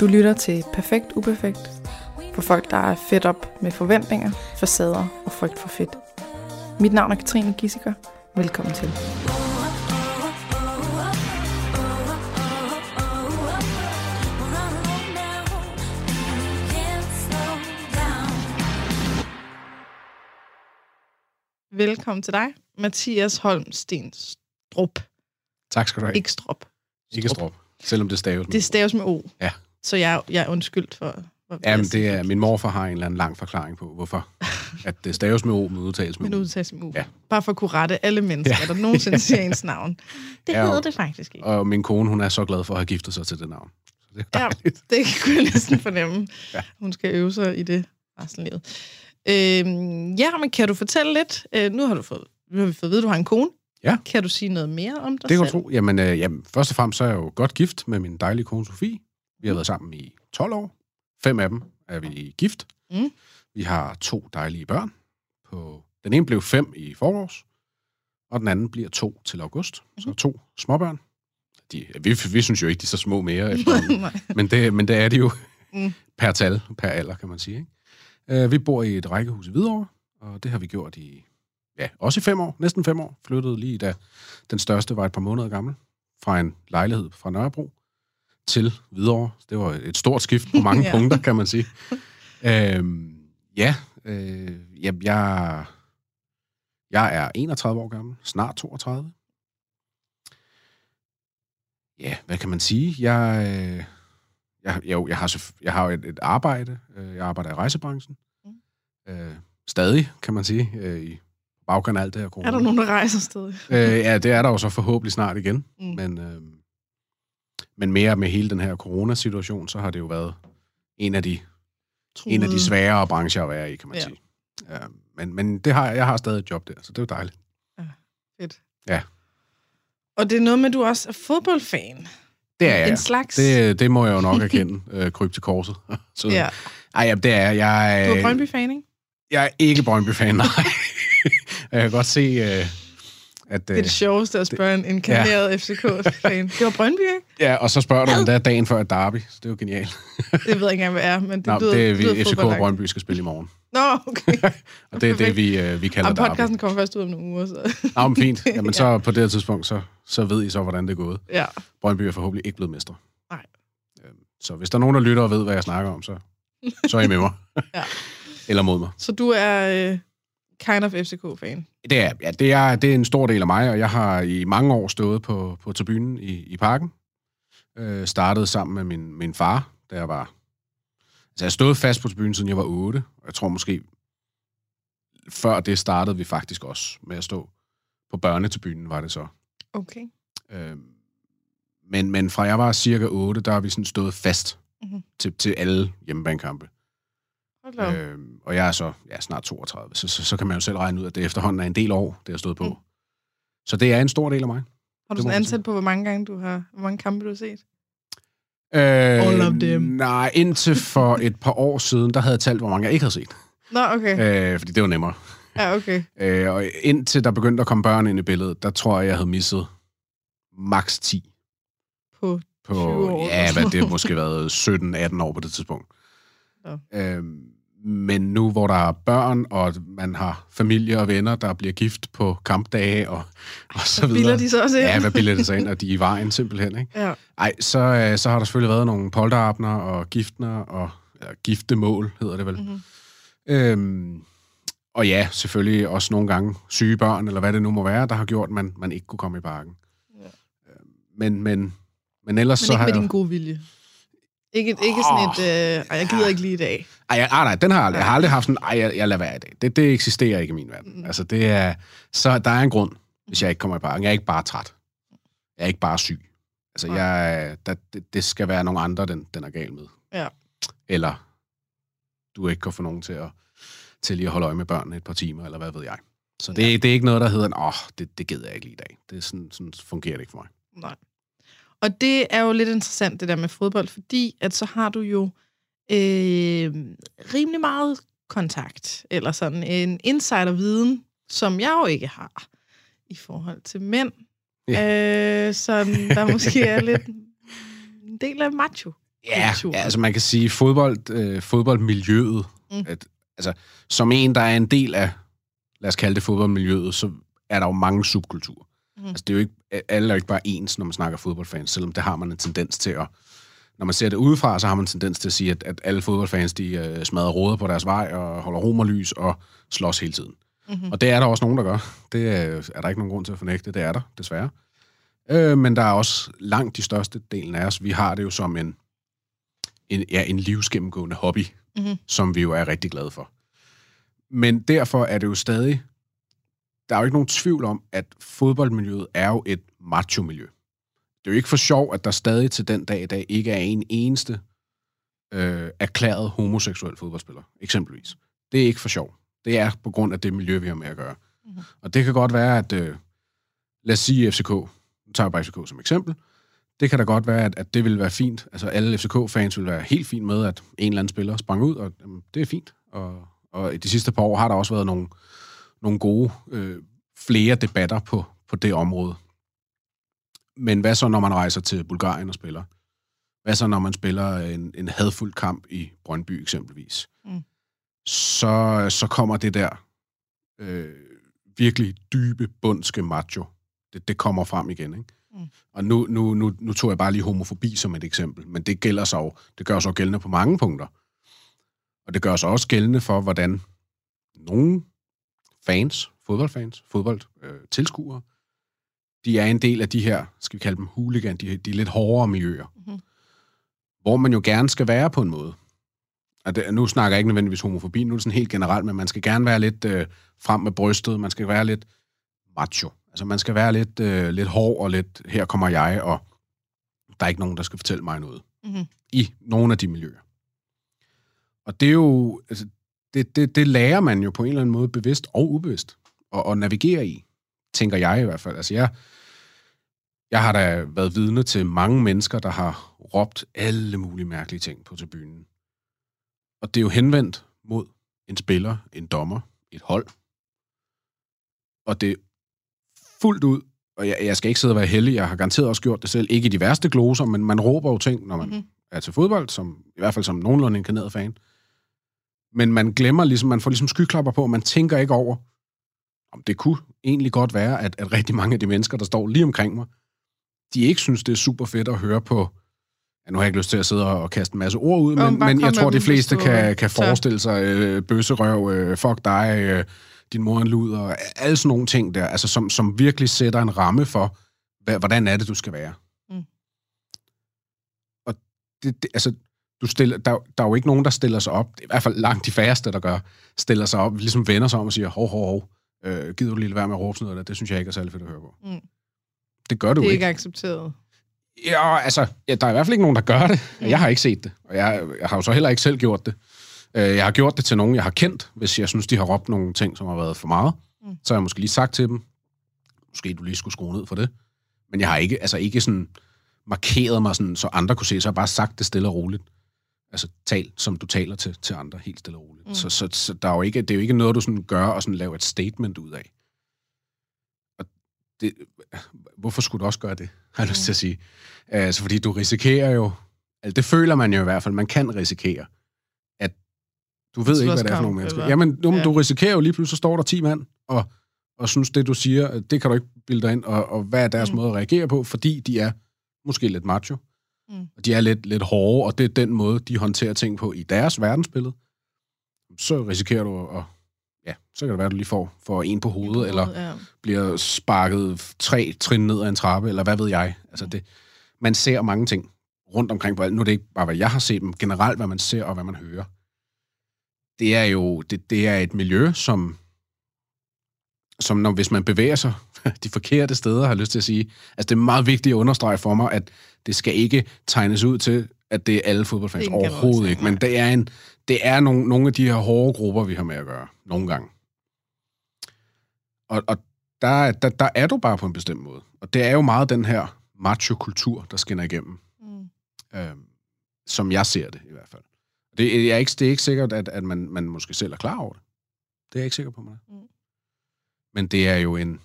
Du lytter til Perfekt Uperfekt for folk, der er fedt op med forventninger, facader og frygt for fedt. Mit navn er Katrine Gissiker. Velkommen til. Velkommen til dig, Mathias Holm Stenstrup. Tak skal du have. Ikke Strup. Ikke strop. Selvom det staves med Det staves med O. Ja. Så jeg, jeg er undskyldt for... for Jamen, det er, min morfar har en eller anden lang forklaring på, hvorfor. At det staves med O, men udtales med Men O. udtales med U. Ja. Bare for at kunne rette alle mennesker, Ja. der nogensinde siger ens navn. Det Ja, hedder det faktisk ikke. Og min kone, hun er så glad for at have giftet sig til det navn. Så det er Ja, dejligt. det kunne jeg næsten fornemme. Ja. Hun skal øve sig i det resten af livet. Øhm, ja, men kan du fortælle lidt? Øh, nu har du fået, nu har vi fået at vide, at du har en kone. Ja. Kan du sige noget mere om dig Det kan selv? du tro. Jamen, øh, jamen, først og fremmest så er jeg jo godt gift med min dejlige kone Sofie. Vi har været sammen i 12 år. Fem af dem er vi gift. Mm. Vi har to dejlige børn. På, den ene blev fem i forårs, og den anden bliver to til august. Mhm. Så to småbørn. De, vi, vi synes jo ikke, de er så små mere. Men det, men det er det jo Mm. mm. per tal, per alder, kan man sige. Ikke? Uh, vi bor i et rækkehus i Hvidovre, og det har vi gjort i, ja, også i fem år, næsten fem år. Flyttede lige da den største var et par måneder gammel, fra en lejlighed fra Nørrebro til Hvidovre. Det var et stort skift på mange Ja. punkter, kan man sige. Uh, ja, uh, jeg, jeg, jeg er 31 år gammel, snart 32. Ja, hvad kan man sige? Jeg, øh, jeg, jo, jeg har, jeg har et, et arbejde. Øh, Jeg arbejder i rejsebranchen. Mm. Øh, stadig, kan man sige, øh, i baggrund af alt det her corona. Er der nogen, der rejser stadig? Øh, ja, det er der jo så forhåbentlig snart igen. Mm. Men, øh, men mere med hele den her coronasituation, så har det jo været en af de, en af de sværere brancher at være i, kan man Ja. ja. sige. Ja, men men det har, jeg har stadig et job der, så det er jo dejligt. Fedt. Ja. Og det er noget med, at du også er fodboldfan. Det er jeg. En slags... Det, det må jeg jo nok erkende, øh, kryb til korset. så, ja. Ej, ja, det er jeg. jeg. Du er Brøndby-fan, ikke? Jeg er ikke Brøndby-fan, nej. jeg kan godt se, øh, at... Det er Øh, det sjoveste at spørge en inkarneret ja. FCK-fan. Det var Brøndby, ikke? ja, og så spørger du om det er dagen før derby, så det er jo genialt. Det ved jeg ikke engang, hvad er, men det Nå, lyder, det er lyder vi, FCK og. Brøndby skal spille i morgen. Nå, okay. Og det er det, vi, øh, vi kalder Og derby. podcasten kommer først ud om nogle uger, så... Nå, men fint. Jamen, så på det her tidspunkt, så, så ved I så, hvordan det er gået. ja. Brøndby er forhåbentlig ikke blevet mestre. Nej. Øhm, Så hvis der er nogen, der lytter og ved, hvad jeg snakker om, så, så er I med mig. Ja. Eller mod mig. Så du er øh, kind of FCK-fan. Det er, ja, det, er, det er en stor del af mig, og jeg har i mange år stået på, på tribunen i, i parken. Øh, startede sammen med min, min far, da jeg var... Altså, jeg stået fast på tribunen, siden jeg var 8. Og jeg tror måske, før det startede vi faktisk også med at stå på børnetribunen, var det så. Okay. Øh, men, men fra jeg var cirka 8, der har vi sådan stået fast Mhm. mm-hmm. til, til alle hjemmebanekampe. Op. Øh, og jeg er så ja, snart 32, så, så, så kan man jo selv regne ud, at det efterhånden er en del år, det har stået på. Mm. Så det er en stor del af mig. Har du sådan ansat på, hvor mange gange du har, hvor mange kampe du har set? Øh, All of them. Nej, indtil for et par år siden, der havde jeg talt, hvor mange jeg ikke havde set. Nå, okay. Øh, fordi det var nemmere. Ja, okay. Øh, og indtil der begyndte at komme børn ind i billedet, der tror jeg, jeg havde misset maks 10. På På, 20 år ja, hvad det har måske været 17-18 år på det tidspunkt. Nå. Øhm, men nu, hvor der er børn, og man har familie og venner, der bliver gift på kampdage og, og så Hvad videre. bilder de så også ind? Ja, hvad bilder det sig ind, og de er i vejen simpelthen, ikke? Ja. Ej, så, øh, så har der selvfølgelig været nogle polterabner og giftner og ja, giftemål, hedder det vel. Mhm. Mm-hmm. Øhm, og ja, selvfølgelig også nogle gange syge børn, eller hvad det nu må være, der har gjort, at man, man ikke kunne komme i parken. Ja. Øhm, Men, men, men ellers Men så ikke har med jeg... din gode vilje. Ikke, ikke sådan et, øh, ej, jeg gider ikke lige i dag. Ej, jeg, ej, nej, den har jeg aldrig. Jeg har aldrig haft sådan, ej, jeg, jeg lader være i dag. Det, det eksisterer ikke i min verden. Mm. Altså, det er... Så der er en grund, hvis jeg ikke kommer i parken. Jeg er ikke bare træt. Jeg er ikke bare syg. Altså, jeg, der, det, det skal være nogle andre, den, den er gal med. Ja. Eller du ikke kan få nogen til at, til lige at holde øje med børnene et par timer, eller hvad ved jeg. Så det, Ja. ja. det er ikke noget, der hedder, åh, oh, det, det gider jeg ikke lige i dag. Det er sådan, sådan fungerer det ikke for mig. Nej. Og det er jo lidt interessant, det der med fodbold, fordi at så har du jo øh, rimelig meget kontakt, eller sådan en insiderviden, som jeg jo ikke har i forhold til mænd. Ja. Øh, som der måske er lidt en del af macho. Ja, altså man kan sige, fodbold, øh, fodboldmiljøet, mm. at, altså, som en, der er en del af, lad os kalde det fodboldmiljøet, så er der jo mange subkulturer. Mm. Altså, det er jo ikke, alle er jo ikke bare ens, når man snakker fodboldfans, selvom det har man en tendens til at... Når man ser det udefra, så har man en tendens til at sige, at, at alle fodboldfans, de øh, smadrer råder på deres vej og holder romerlys og slås hele tiden. Mm-hmm. Og det er der også nogen, der gør. Det er, er der ikke nogen grund til at fornægte. Det er der, desværre. Øh, men der er også langt de største delen af os. Vi har det jo som en, en, ja, en livsgennemgående hobby, mm-hmm. som vi jo er rigtig glade for. Men derfor er det jo stadig der er jo ikke nogen tvivl om, at fodboldmiljøet er jo et macho-miljø. Det er jo ikke for sjov, at der stadig til den dag i dag ikke er en eneste øh, erklæret homoseksuel fodboldspiller, eksempelvis. Det er ikke for sjov. Det er på grund af det miljø, vi har med at gøre. Mm-hmm. Og det kan godt være, at øh, lad os sige FCK, tager bare FCK som eksempel, det kan da godt være, at, at det vil være fint. Altså alle FCK-fans vil være helt fint med, at en eller anden spiller sprang ud, og jamen, det er fint. Og, og i de sidste par år har der også været nogle, nogle gode, øh, flere debatter på, på det område. Men hvad så, når man rejser til Bulgarien og spiller? Hvad så, når man spiller en, en hadfuld kamp i Brøndby eksempelvis? Mm. Så, så kommer det der øh, virkelig dybe, bundske macho. Det, det kommer frem igen, ikke? Mm. Og nu, nu, nu, nu tog jeg bare lige homofobi som et eksempel, men det gælder så det gør så gældende på mange punkter. Og det gør så også gældende for, hvordan nogle fans, fodboldfans, fodboldtilskuere, øh, de er en del af de her, skal vi kalde dem hooligan, de, de lidt hårdere miljøer, mm-hmm. hvor man jo gerne skal være på en måde. Og det, nu snakker jeg ikke nødvendigvis homofobi, nu er det sådan helt generelt, men man skal gerne være lidt øh, frem med brystet, man skal være lidt macho. Altså man skal være lidt, øh, lidt hård og lidt, her kommer jeg, og der er ikke nogen, der skal fortælle mig noget. Mm-hmm. I nogle af de miljøer. Og det er jo, altså, det, det, det lærer man jo på en eller anden måde bevidst og ubevidst at, at navigere i, tænker jeg i hvert fald. Altså jeg, jeg har da været vidne til mange mennesker, der har råbt alle mulige mærkelige ting på tribunen. Og det er jo henvendt mod en spiller, en dommer, et hold. Og det er fuldt ud, og jeg, jeg skal ikke sidde og være heldig, jeg har garanteret også gjort det selv, ikke i de værste gloser, men man råber jo ting, når man mm-hmm. er til fodbold, som, i hvert fald som nogenlunde inkarneret fan men man glemmer ligesom, man får ligesom skyklapper på, og man tænker ikke over, om det kunne egentlig godt være, at, at rigtig mange af de mennesker, der står lige omkring mig, de ikke synes, det er super fedt at høre på, ja, nu har jeg ikke lyst til at sidde og kaste en masse ord ud, men, men jeg tror, de fleste kan, kan forestille sig øh, bøsserøv, øh, fuck dig, øh, din mor en luder, alle sådan nogle ting der, altså som, som virkelig sætter en ramme for, hvad, hvordan er det, du skal være. Mm. Og det, det, altså, du stiller, der, der er jo ikke nogen, der stiller sig op, i hvert fald langt de færreste, der gør, stiller sig op, ligesom vender sig om og siger, hov, hov, hov, øh, gider du lige være med at råbe sådan noget der? Det synes jeg ikke er særlig fedt at høre på. Mm. Det gør du ikke. Det er ikke accepteret. Ja, altså, ja, der er i hvert fald ikke nogen, der gør det. Mm. Jeg har ikke set det, og jeg, jeg har jo så heller ikke selv gjort det. Øh, jeg har gjort det til nogen, jeg har kendt, hvis jeg synes, de har råbt nogle ting, som har været for meget. Mm. Så har jeg måske lige sagt til dem, måske du lige skulle skrue ned for det. Men jeg har ikke, altså ikke sådan markeret mig, sådan, så andre kunne se, så har jeg bare sagt det stille og roligt altså tal, som du taler til, til andre, helt stille og roligt. Mm. Så, så, så der er jo ikke, det er jo ikke noget, du sådan gør og sådan laver et statement ud af. Og det, hvorfor skulle du også gøre det, har jeg mm. lyst til at sige. Altså, fordi du risikerer jo, altså det føler man jo i hvert fald, man kan risikere, at du ved ikke, hvad det er for nogle mennesker. Eller? Jamen, du, ja. du risikerer jo lige pludselig, så står der 10 mand, og, og synes, det du siger, det kan du ikke bilde dig ind, og, og hvad er deres mm. måde at reagere på, fordi de er måske lidt macho. Mm. Og de er lidt, lidt hårde, og det er den måde, de håndterer ting på i deres verdensbillede. Så risikerer du at... Ja, så kan det være, at du lige får, får en på hovedet, hoved, eller ja. bliver sparket tre trin ned ad en trappe, eller hvad ved jeg. Altså det, man ser mange ting rundt omkring på alt. Nu er det ikke bare, hvad jeg har set, men generelt, hvad man ser og hvad man hører. Det er jo det, det er et miljø, som, som når, hvis man bevæger sig de forkerte steder, har jeg lyst til at sige. Altså, det er meget vigtigt at understrege for mig, at det skal ikke tegnes ud til, at det er alle fodboldfans. Det Overhovedet ikke. Men det er, en, det er nogle, nogle af de her hårde grupper, vi har med at gøre. Nogle gange. Og, og der, der, der er du bare på en bestemt måde. Og det er jo meget den her macho-kultur, der skinner igennem. Mm. Øhm, som jeg ser det, i hvert fald. Det er ikke, det er ikke sikkert, at, at man, man måske selv er klar over det. Det er jeg ikke sikker på, man mm. Men det er jo en...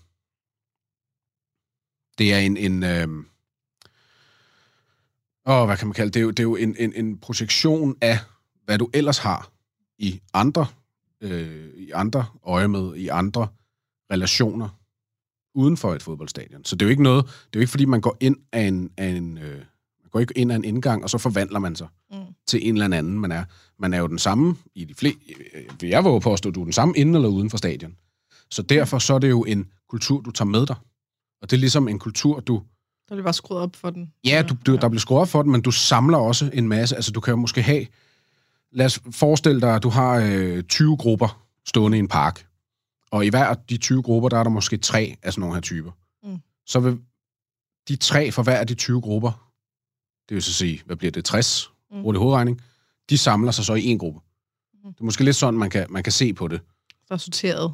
Det er en... en øhm, Og hvad kan man kalde det? Det er jo, det er jo en, en, en projektion af, hvad du ellers har i andre, øh, i andre øje med, i andre relationer uden for et fodboldstadion. Så det er jo ikke noget, det er jo ikke fordi, man går ind af en, af en øh, man går ikke ind af en indgang, og så forvandler man sig Mm. til en eller anden, man er. Man er jo den samme i de flere, vil jeg våge påstå, du er den samme inden eller uden for stadion. Så derfor så er det jo en kultur, du tager med dig. Og det er ligesom en kultur, du Der bliver bare skruet op for den. Ja, du, du, der bliver skruet op for den, men du samler også en masse. Altså, du kan jo måske have... Lad os forestille dig, at du har øh, 20 grupper stående i en park. Og i hver af de 20 grupper, der er der måske tre af sådan nogle her typer. Mm. Så vil de tre for hver af de 20 grupper, det vil så sige, hvad bliver det, 60? Mm. Mm. hovedregning. De samler sig så i en gruppe. Mm. Det er måske lidt sådan, man kan, man kan se på det. Der er sorteret.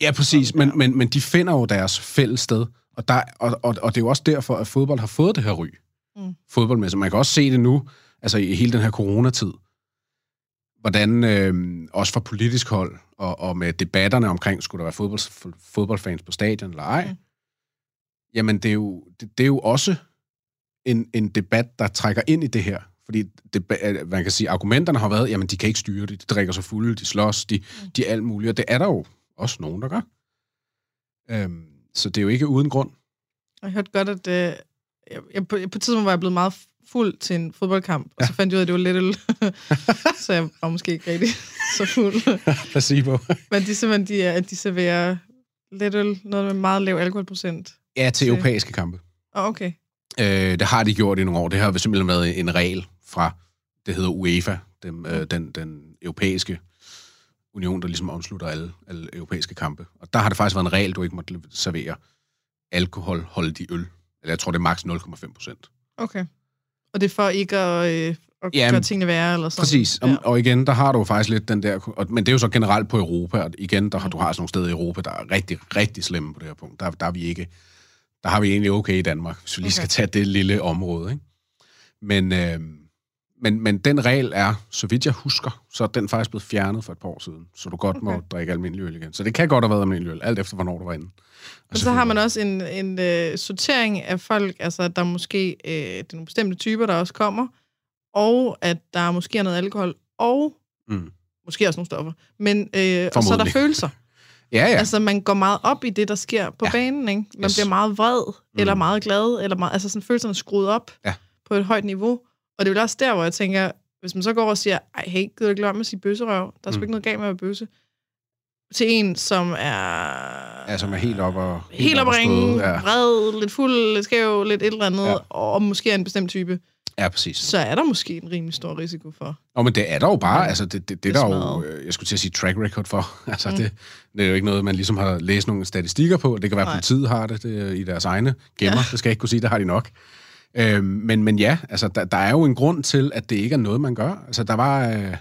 Ja, præcis, men, men, men de finder jo deres fælles sted. Og, der, og, og, og det er jo også derfor, at fodbold har fået det her ry. Mm. Fodboldmæssigt. Man kan også se det nu, altså i hele den her coronatid, hvordan øh, også fra politisk hold, og, og med debatterne omkring, skulle der være fodbold, fodboldfans på stadion eller ej, mm. jamen det er, jo, det, det er jo også en, en debat, der trækker ind i det her. Fordi det, man kan sige, argumenterne har været, jamen de kan ikke styre det, de drikker sig fulde, de slås, de, Mm. de er alt muligt, og det er der jo også nogen, der gør. Øhm, så det er jo ikke uden grund. Jeg hørte godt, at øh, jeg, jeg, på, på et tidspunkt var jeg blevet meget fuld til en fodboldkamp, og så fandt jeg ud af, at det var lidt øl. så jeg var måske ikke rigtig så fuld. Placebo. Men de simpelthen, de, er- at de serverer lidt øl, noget med meget lav alkoholprocent. Ja, til Okay. europæiske kampe. Åh, oh, okay. Øh, det har de gjort i nogle år. Det har simpelthen været en regel fra, det hedder UEFA, den, øh, den, den europæiske union, der ligesom omslutter alle, alle europæiske kampe. Og der har det faktisk været en regel, du ikke måtte servere alkoholholdig øl. Eller jeg tror, det er maks 0,5 procent. Okay. Og det er for ikke at, øh, at Jamen, gøre tingene værre, eller sådan? Præcis. Ja. Og, igen, der har du faktisk lidt den der... Og, men det er jo så generelt på Europa, og igen, der har, du har sådan nogle steder i Europa, der er rigtig, rigtig slemme på det her punkt. Der, der er vi ikke... Der har vi egentlig okay i Danmark, hvis vi lige Okay. skal tage det lille område, ikke? Men, øh, men, men den regel er, så vidt jeg husker, så er den faktisk blevet fjernet for et par år siden. Så du godt okay. må drikke almindelig øl igen. Så det kan godt have været almindelig øl, alt efter hvornår du var inde. Og så har man også en, en øh, sortering af folk, altså at der måske øh, det er nogle bestemte typer, der også kommer, og at der måske er noget alkohol, og Mm. måske også nogle stoffer. Men øh, og så er der følelser. Ja, ja. Altså, man går meget op i det, der sker på Ja. banen, ikke? Man Yes. bliver meget vred, mm. eller meget glad, eller meget, altså sådan følelserne er skruet op Ja. på et højt niveau. Og det er vel også der, hvor jeg tænker, hvis man så går og siger, ej, hey, gider du ikke lade at sige bøsserøv? Der er sgu Mm. ikke noget galt med at være bøsse. Til en, som er... Ja, som er helt op og Helt op og at ringe, støde. Ja. vred, lidt fuld, lidt skæv, lidt et eller andet, Ja. og måske er en bestemt type, ja, præcis. så er der måske en rimelig stor risiko for. Og men det er der jo bare, Ja. altså det, det, det, Det er er der jo, øh, jeg skulle til at sige track record for. altså Mm. det, det er jo ikke noget, man ligesom har læst nogle statistikker på. Det kan være, at politiet har det, det er i deres egne gemmer. Ja. Det skal jeg ikke kunne sige, det har de nok. Øhm, men, men ja, altså der, der er jo en grund til, at det ikke er noget, man gør. Altså der var øh,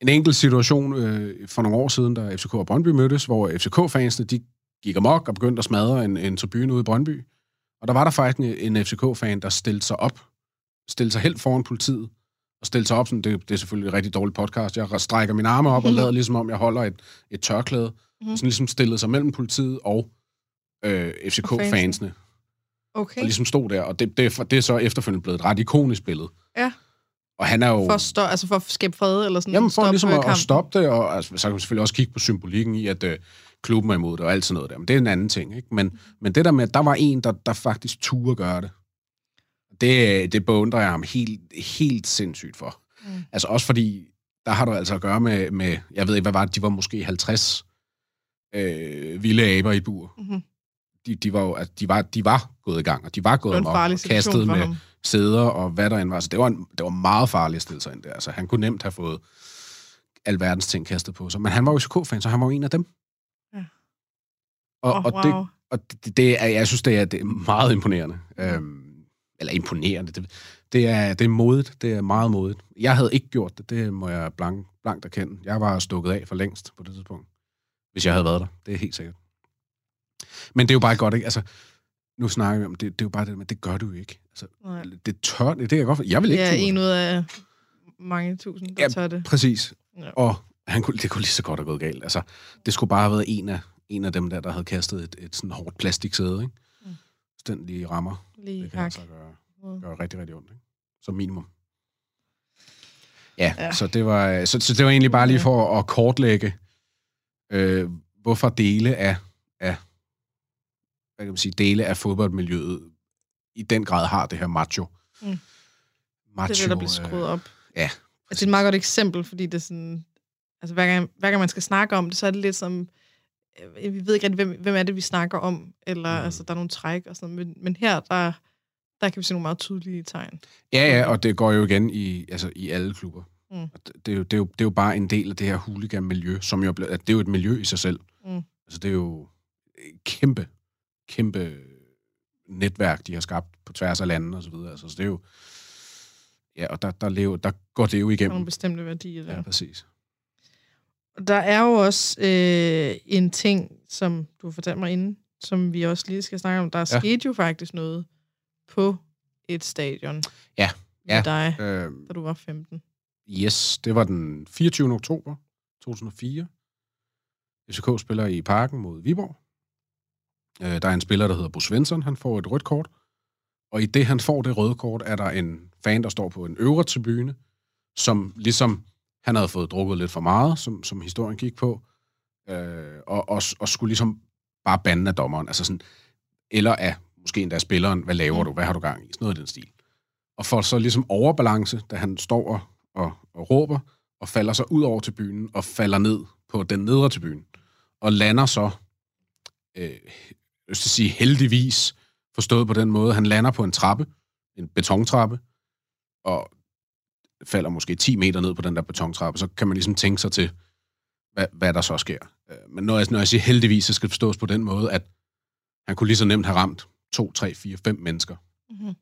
en enkelt situation øh, for nogle år siden, da FCK og Brøndby mødtes, hvor FCK-fansene, de gik amok og begyndte at smadre en, en tribune ude i Brøndby. Og der var der faktisk en, en FCK-fan, der stillede sig op, stillede sig helt foran politiet, og stillede sig op, sådan, det, det er selvfølgelig et rigtig dårligt podcast, jeg strækker mine arme op og lader ligesom om, jeg holder et, et tørklæde, mm. sådan ligesom stillede sig mellem politiet og øh, FCK-fansene, Okay. og ligesom stod der, og det, det, det er så efterfølgende blevet et ret ikonisk billede. Ja. Og han er jo... For at, stå, altså for at skabe fred, eller sådan Jamen for ligesom at, at stoppe det, og altså, så kan man selvfølgelig også kigge på symbolikken i, at øh, klubben er imod det, og alt sådan noget der. Men det er en anden ting, ikke? Men, men det der med, at der var en, der, der faktisk turde gøre det, det, det beundrer jeg ham helt, helt sindssygt for. Mm. Altså også fordi, der har du altså at gøre med, med jeg ved ikke, hvad var det, de var måske 50 øh, vilde aber i bur. Mhm. De, de, var jo, altså, de, var, de var gået i gang, og de var Det gået farlig og kastet med ham. sæder og hvad der end var. Så det var, en, det var meget farligt at stille sig ind der. Altså, han kunne nemt have fået alverdens ting kastet på sig. Men han var jo FCK-fan, så han var jo en af dem. Ja. Og, Åh, og, det, wow. og det, det er, jeg synes, det er, det er meget imponerende. Øhm, eller imponerende. Det, det, er, det er modigt. Det er meget modigt. Jeg havde ikke gjort det. Det må jeg blank, blankt erkende. Jeg var stukket af for længst på det tidspunkt. Hvis jeg havde været der. Det er helt sikkert. Men det er jo bare godt, ikke? Altså, nu snakker vi om, det, det er jo bare det, men det gør du jo ikke. Altså, Nej. det tør, det kan jeg godt for- Jeg vil ikke Ja, en ud af mange tusind, der Ja, tør det. Præcis. Ja. Og han kunne, det kunne lige så godt have gået galt. Altså, det skulle bare have været en af, en af dem der, der havde kastet et, et sådan hårdt plastiksæde, ikke? Mm. Mm. Den lige rammer. Lige Det kan hak. altså gøre. Det gør rigtig, rigtig ondt, ikke? Som minimum. Ja, Ja. Så, det var, så, så det var egentlig bare lige for at kortlægge, øh, hvorfor dele af hvad kan man sige, dele af fodboldmiljøet i den grad har det her macho. Mm. macho Det er det, der bliver skruet op. ja, Altså, det er et meget godt eksempel, fordi det er sådan... Altså, hver gang, hver gang man skal snakke om det, så er det lidt som... øh, Vi ved ikke rigtig, hvem, hvem er det, vi snakker om. Eller, Mm. altså, der er nogle træk og sådan noget. Men, men her, der, der kan vi se nogle meget tydelige tegn. Ja, ja, og det går jo igen i, altså, i alle klubber. Mm. Det, er jo, det, er jo, det er jo bare en del af det her hooligan-miljø, som jo er det er jo et miljø i sig selv. Mm. Altså, det er jo et kæmpe, kæmpe netværk, de har skabt på tværs af landene og så videre. Altså, så det er jo... Ja, og der, der, lever, der går det jo igennem. nogle bestemte værdier der. Ja, præcis. Der er jo også øh, en ting, som du har fortalt mig inden, som vi også lige skal snakke om. Der Ja. skete jo faktisk noget på et stadion Ja, med ja. dig, Øh, da du var 15. yes, det var den 24. oktober 2004. FCK spiller i parken mod Viborg. Øh, der er en spiller, der hedder Bo Svensson. Han får et rødt kort. Og i det, han får det røde kort, er der en fan, der står på en øvre tribune, som ligesom han havde fået drukket lidt for meget, som, som historien gik på, øh, og, og, og skulle ligesom bare bande af dommeren. Altså sådan, eller af måske endda spilleren, hvad laver Mm. du, hvad har du gang i? Sådan noget i den stil. Og får så ligesom overbalance, da han står og, og, og råber, og falder så ud over tribunen, og falder ned på den nedre tribune, og lander så, øh, jeg skal sige heldigvis, forstået på den måde, han lander på en trappe, en betontrappe, og falder måske 10 meter ned på den der betontrappe, så kan man ligesom tænke sig til, hvad, hvad der så sker. Øh, Men når jeg, når jeg siger heldigvis, så skal det forstås på den måde, at han kunne lige så nemt have ramt 2, 3, 4, 5 mennesker Mm-hmm.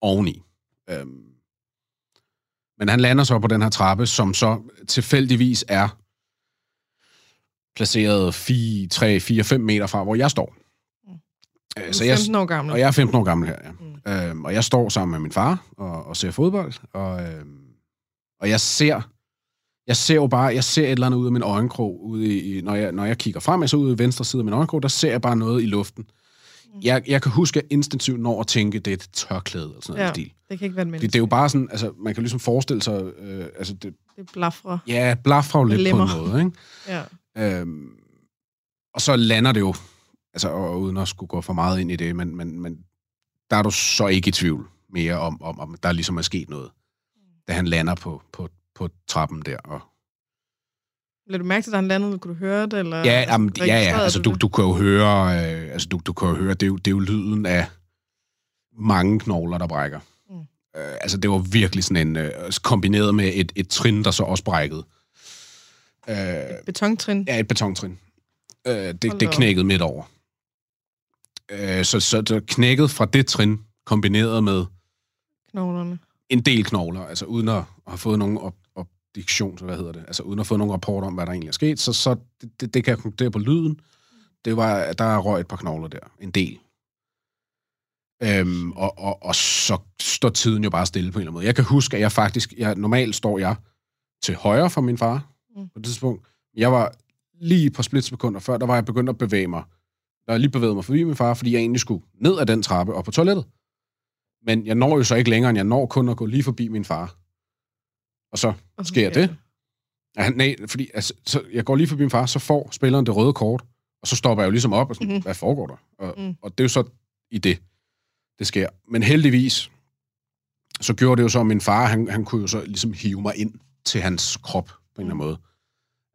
oveni. Øhm. Men han lander så på den her trappe, som så tilfældigvis er placeret 4, 3, 4, 5 meter fra, hvor jeg står. Øh, Så er jeg, 15 år gammel. og jeg er 15 år gammel her, ja. Mm. Øhm, og jeg står sammen med min far og, og ser fodbold, og, øhm, og jeg ser, jeg ser jo bare, jeg ser et eller andet ud af min øjenkrog, ude i, når, jeg, når jeg kigger frem, jeg så ud i venstre side af min øjenkrog, der ser jeg bare noget i luften. Mm. Jeg, jeg kan huske, at jeg instinktivt når at tænke, det er et tørklæde, eller sådan noget Ja. stil. Det kan ikke være et Det, menneske. det er jo bare sådan, altså, man kan ligesom forestille sig, øh, altså, det, Det er blafre. ja, blaffer jo lidt Lemmer. på en måde, ikke? Ja. Øhm, og så lander det jo, altså og uden at skulle gå for meget ind i det, men, men, men der er du så ikke i tvivl mere om, om, om der ligesom er sket noget, da han lander på, på, på trappen der. Og, Lad du mærke til, at han landede? Kunne du høre det? Eller ja, jamen, ja, ja, altså du, du kan jo høre, øh, altså du, du kan jo høre, det er jo, det er jo lyden af mange knogler, der brækker. Mm. Øh, altså det var virkelig sådan en, øh, kombineret med et, et trin, der så også brækkede. Øh, Betontrin. Ja, et betontrin. Øh, det, Hold det knækkede midt over. Øh, så, så det knækket fra det trin, kombineret med Knoglerne. en del knogler, altså uden at have fået nogen op, obduktion, så hvad hedder det, altså uden at fået nogen rapport om, hvad der egentlig er sket, så, så det, det, det kan jeg konkludere på lyden. Det var, der røg et par knogler der. En del. Øhm, og, og, og så står tiden jo bare stille på en eller anden måde. Jeg kan huske, at jeg faktisk, jeg, normalt står jeg til højre for min far Mm. på det tidspunkt. Jeg var lige på splitsekunder før, der var jeg begyndt at bevæge mig. Der jeg lige bevæget mig forbi min far, fordi jeg egentlig skulle ned ad den trappe og på toilettet. Men jeg når jo så ikke længere, end jeg når kun at gå lige forbi min far. Og så Og sker det. Ja, han, nej, fordi altså, så jeg går lige forbi min far, så får spilleren det røde kort, og så stopper jeg jo ligesom op og sådan, Mhm. mm-hmm. hvad foregår der? Og, Mm. mm. og det er jo så i det, det sker. Men heldigvis, så gjorde det jo så, at min far, han, han kunne jo så ligesom hive mig ind til hans krop på en eller anden måde.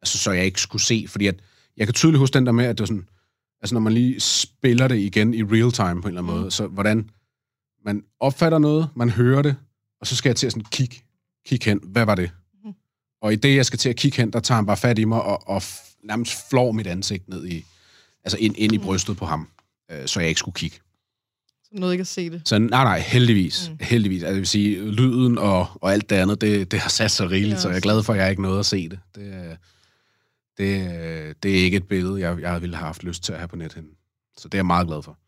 Altså, så jeg ikke skulle se, fordi at, jeg kan tydeligt huske den der med, at det var sådan, altså når man lige spiller det igen i real time på en eller anden Mm. måde, så hvordan man opfatter noget, man hører det, og så skal jeg til at sådan kigge, kigge hen, hvad var det? Mhm. Og i det, jeg skal til at kigge hen, der tager han bare fat i mig og, og nærmest flår mit ansigt ned i, altså ind, ind i Mm. brystet på ham, øh, så jeg ikke skulle kigge. Så nåede ikke at se det. Så nej, nej, heldigvis. Mm. Mm. Heldigvis. Altså, det vil sige, lyden og, og alt det andet, det, det har sat sig rigeligt, Ja, så jeg er glad for, at jeg ikke nåede at se det. Det, øh, det, det er ikke et billede, jeg, jeg ville have haft lyst til at have på nethen. Så det er jeg meget glad for.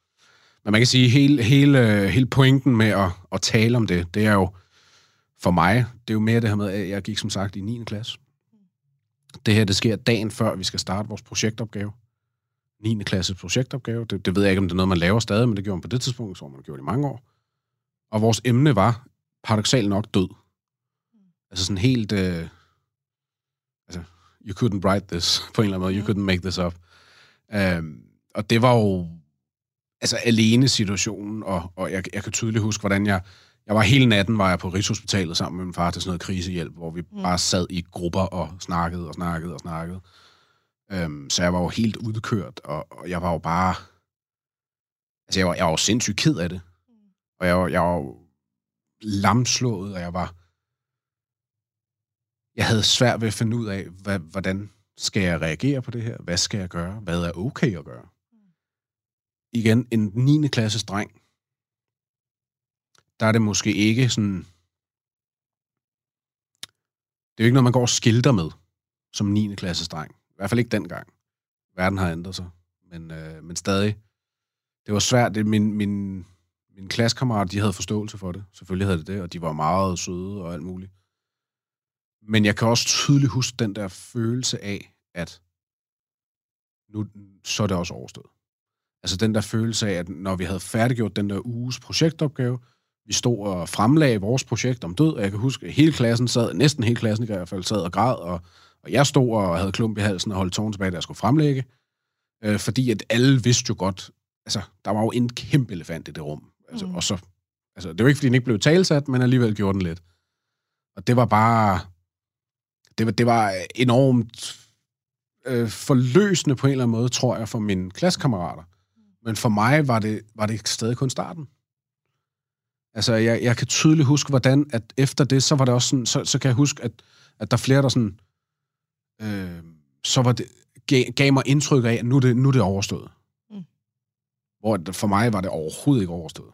Men man kan sige, hele, hele, hele pointen med at, at tale om det, det er jo for mig, det er jo mere det her med, at jeg gik som sagt i 9. klasse. Det her, det sker dagen før, vi skal starte vores projektopgave. 9. klasse projektopgave. Det, det ved jeg ikke, om det er noget, man laver stadig, men det gjorde man på det tidspunkt, så man gjorde det i mange år. Og vores emne var paradoxalt nok død. Altså sådan helt... Øh, you couldn't write this, på en eller anden måde. You couldn't make this up. Um, og det var jo altså alene situationen, og, og jeg, jeg kan tydeligt huske, hvordan jeg... Jeg var hele natten, var jeg på Rigshospitalet sammen med min far til sådan noget krisehjælp, hvor vi mm. bare sad i grupper og snakkede og snakkede og snakkede. Um, så jeg var jo helt udkørt, og, og jeg var jo bare... Altså, jeg var, jeg var jo sindssygt ked af det. Mm. Og jeg var, jeg var lamslået, og jeg var... Jeg havde svært ved at finde ud af, hvad, hvordan skal jeg reagere på det her? Hvad skal jeg gøre? Hvad er okay at gøre? Igen, en 9. klasses dreng, der er det måske ikke sådan... Det er jo ikke noget, man går og skilter med som 9. klasses dreng. I hvert fald ikke dengang. Verden har ændret sig. Men, øh, men stadig. Det var svært. Det, min, min, min klassekammerater, de havde forståelse for det. Selvfølgelig havde det det, og de var meget søde og alt muligt. Men jeg kan også tydeligt huske den der følelse af, at nu så er det også overstået. Altså den der følelse af, at når vi havde færdiggjort den der uges projektopgave, vi stod og fremlagde vores projekt om død, og jeg kan huske, at hele klassen sad, næsten hele klassen i hvert fald, sad og græd, og, og jeg stod og havde klump i halsen og holdt tårn tilbage, da jeg skulle fremlægge, øh, fordi at alle vidste jo godt, altså, der var jo en kæmpe elefant i det rum. Altså, mm. Og så, altså, det var ikke, fordi den ikke blev talsat, men alligevel gjorde den lidt. Og det var bare, det var, det var enormt øh, forløsende på en eller anden måde, tror jeg, for mine klassekammerater. Men for mig var det, var det stadig kun starten. Altså, jeg, jeg kan tydeligt huske, hvordan, at efter det, så var det også sådan, så, så kan jeg huske, at, at der er flere, der sådan, øh, så var det, gav, gav mig indtryk af, at nu er det, nu er det overstået. Mm. Hvor for mig var det overhovedet ikke overstået.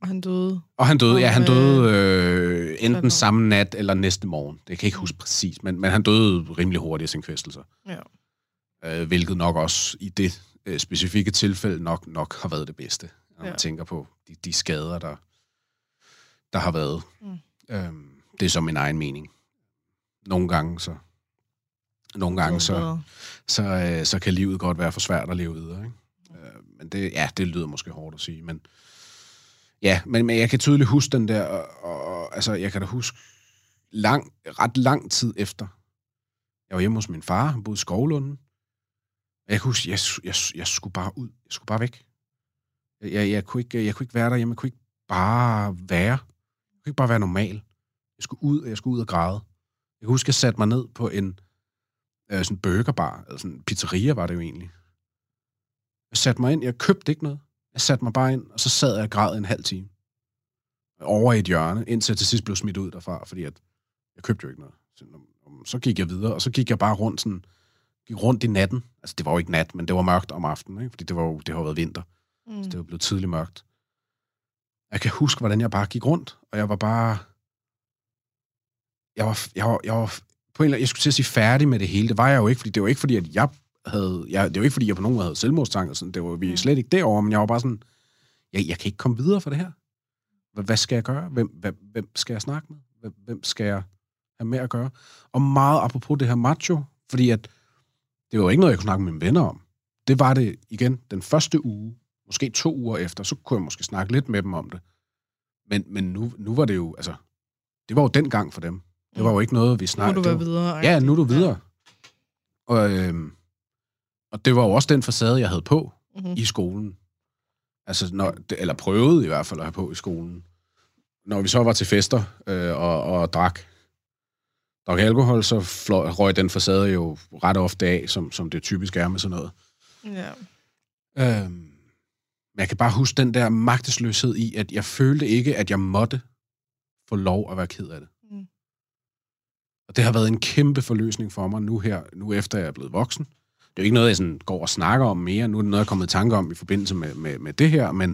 Og han døde? Og han døde, og ja, han døde øh, enten samme nat eller næste morgen. Det kan jeg ikke huske præcis, men, men han døde rimelig hurtigt af sin kvæstelser. Ja. Øh, hvilket nok også i det øh, specifikke tilfælde nok, nok har været det bedste, når ja. man tænker på de, de skader, der, der har været. Mm. Øhm, det er som min egen mening. Nogle gange så nogle gange så, så, øh, så kan livet godt være for svært at leve videre. Ikke? Øh, men det, ja, det lyder måske hårdt at sige, men ja, men, men jeg kan tydeligt huske den der, og, og, altså jeg kan da huske lang, ret lang tid efter, jeg var hjemme hos min far, han boede i Skovlunden, jeg kan huske, jeg, jeg, jeg skulle bare ud. Jeg skulle bare væk. Jeg, jeg, jeg, kunne ikke, jeg kunne ikke være derhjemme. Jeg kunne ikke bare være. Jeg kunne ikke bare være normal. Jeg skulle ud, og jeg skulle ud og græde. Jeg kan huske, jeg satte mig ned på en øh, sådan burgerbar, eller sådan en pizzeria var det jo egentlig. Jeg satte mig ind, jeg købte ikke noget. Jeg satte mig bare ind, og så sad jeg og græd en halv time. Over i et hjørne, indtil jeg til sidst blev smidt ud derfra, fordi at jeg købte jo ikke noget. Så, så gik jeg videre, og så gik jeg bare rundt sådan, gik rundt i natten. Altså, det var jo ikke nat, men det var mørkt om aftenen, ikke? fordi det, var jo, det har været vinter. Mm. Så det var blevet tidligt mørkt. Jeg kan huske, hvordan jeg bare gik rundt, og jeg var bare... Jeg var, jeg var, jeg var på en eller anden, jeg skulle til at sige færdig med det hele. Det var jeg jo ikke, fordi det var ikke fordi, at jeg havde... Jeg, det var ikke fordi, jeg på nogen måde havde selvmordstanker. Sådan. Det var vi mm. slet ikke derovre, men jeg var bare sådan... Jeg, jeg kan ikke komme videre for det her. Hvad, hvad skal jeg gøre? Hvem, hvem, hvem skal jeg snakke med? Hvem, hvem skal jeg have med at gøre? Og meget apropos det her macho, fordi at det var ikke noget, jeg kunne snakke med mine venner om. Det var det igen den første uge, måske to uger efter, så kunne jeg måske snakke lidt med dem om det. Men, men nu, nu var det jo, altså, det var jo den gang for dem. Det var jo ikke noget, vi snakkede. Nu er du videre. Ja, nu er du videre. Ja. Og, øhm, og det var jo også den facade, jeg havde på mm-hmm. i skolen. Altså, når, eller prøvede i hvert fald at have på i skolen. Når vi så var til fester øh, og, og drak, drak alkohol, så røg den facade jo ret ofte af, som, som det typisk er med sådan noget. Ja. Øhm, men jeg kan bare huske den der magtesløshed i, at jeg følte ikke, at jeg måtte få lov at være ked af det. Mm. Og det har været en kæmpe forløsning for mig nu her, nu efter jeg er blevet voksen. Det er jo ikke noget, jeg sådan går og snakker om mere. Nu er det noget, jeg er kommet i tanke om i forbindelse med, med, med det her, men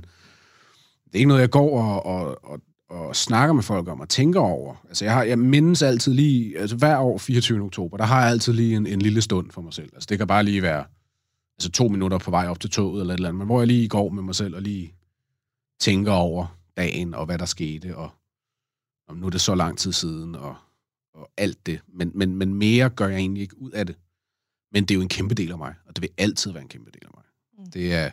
det er ikke noget, jeg går og, og, og, og snakker med folk om og tænker over. Altså, jeg, har, jeg mindes altid lige, altså hver år 24. oktober, der har jeg altid lige en, en lille stund for mig selv. Altså, det kan bare lige være altså to minutter på vej op til toget eller et eller andet, men hvor jeg lige går med mig selv og lige tænker over dagen og hvad der skete, og om nu er det så lang tid siden, og, og alt det. Men, men, men mere gør jeg egentlig ikke ud af det. Men det er jo en kæmpe del af mig, og det vil altid være en kæmpe del af mig. Mm. Det er,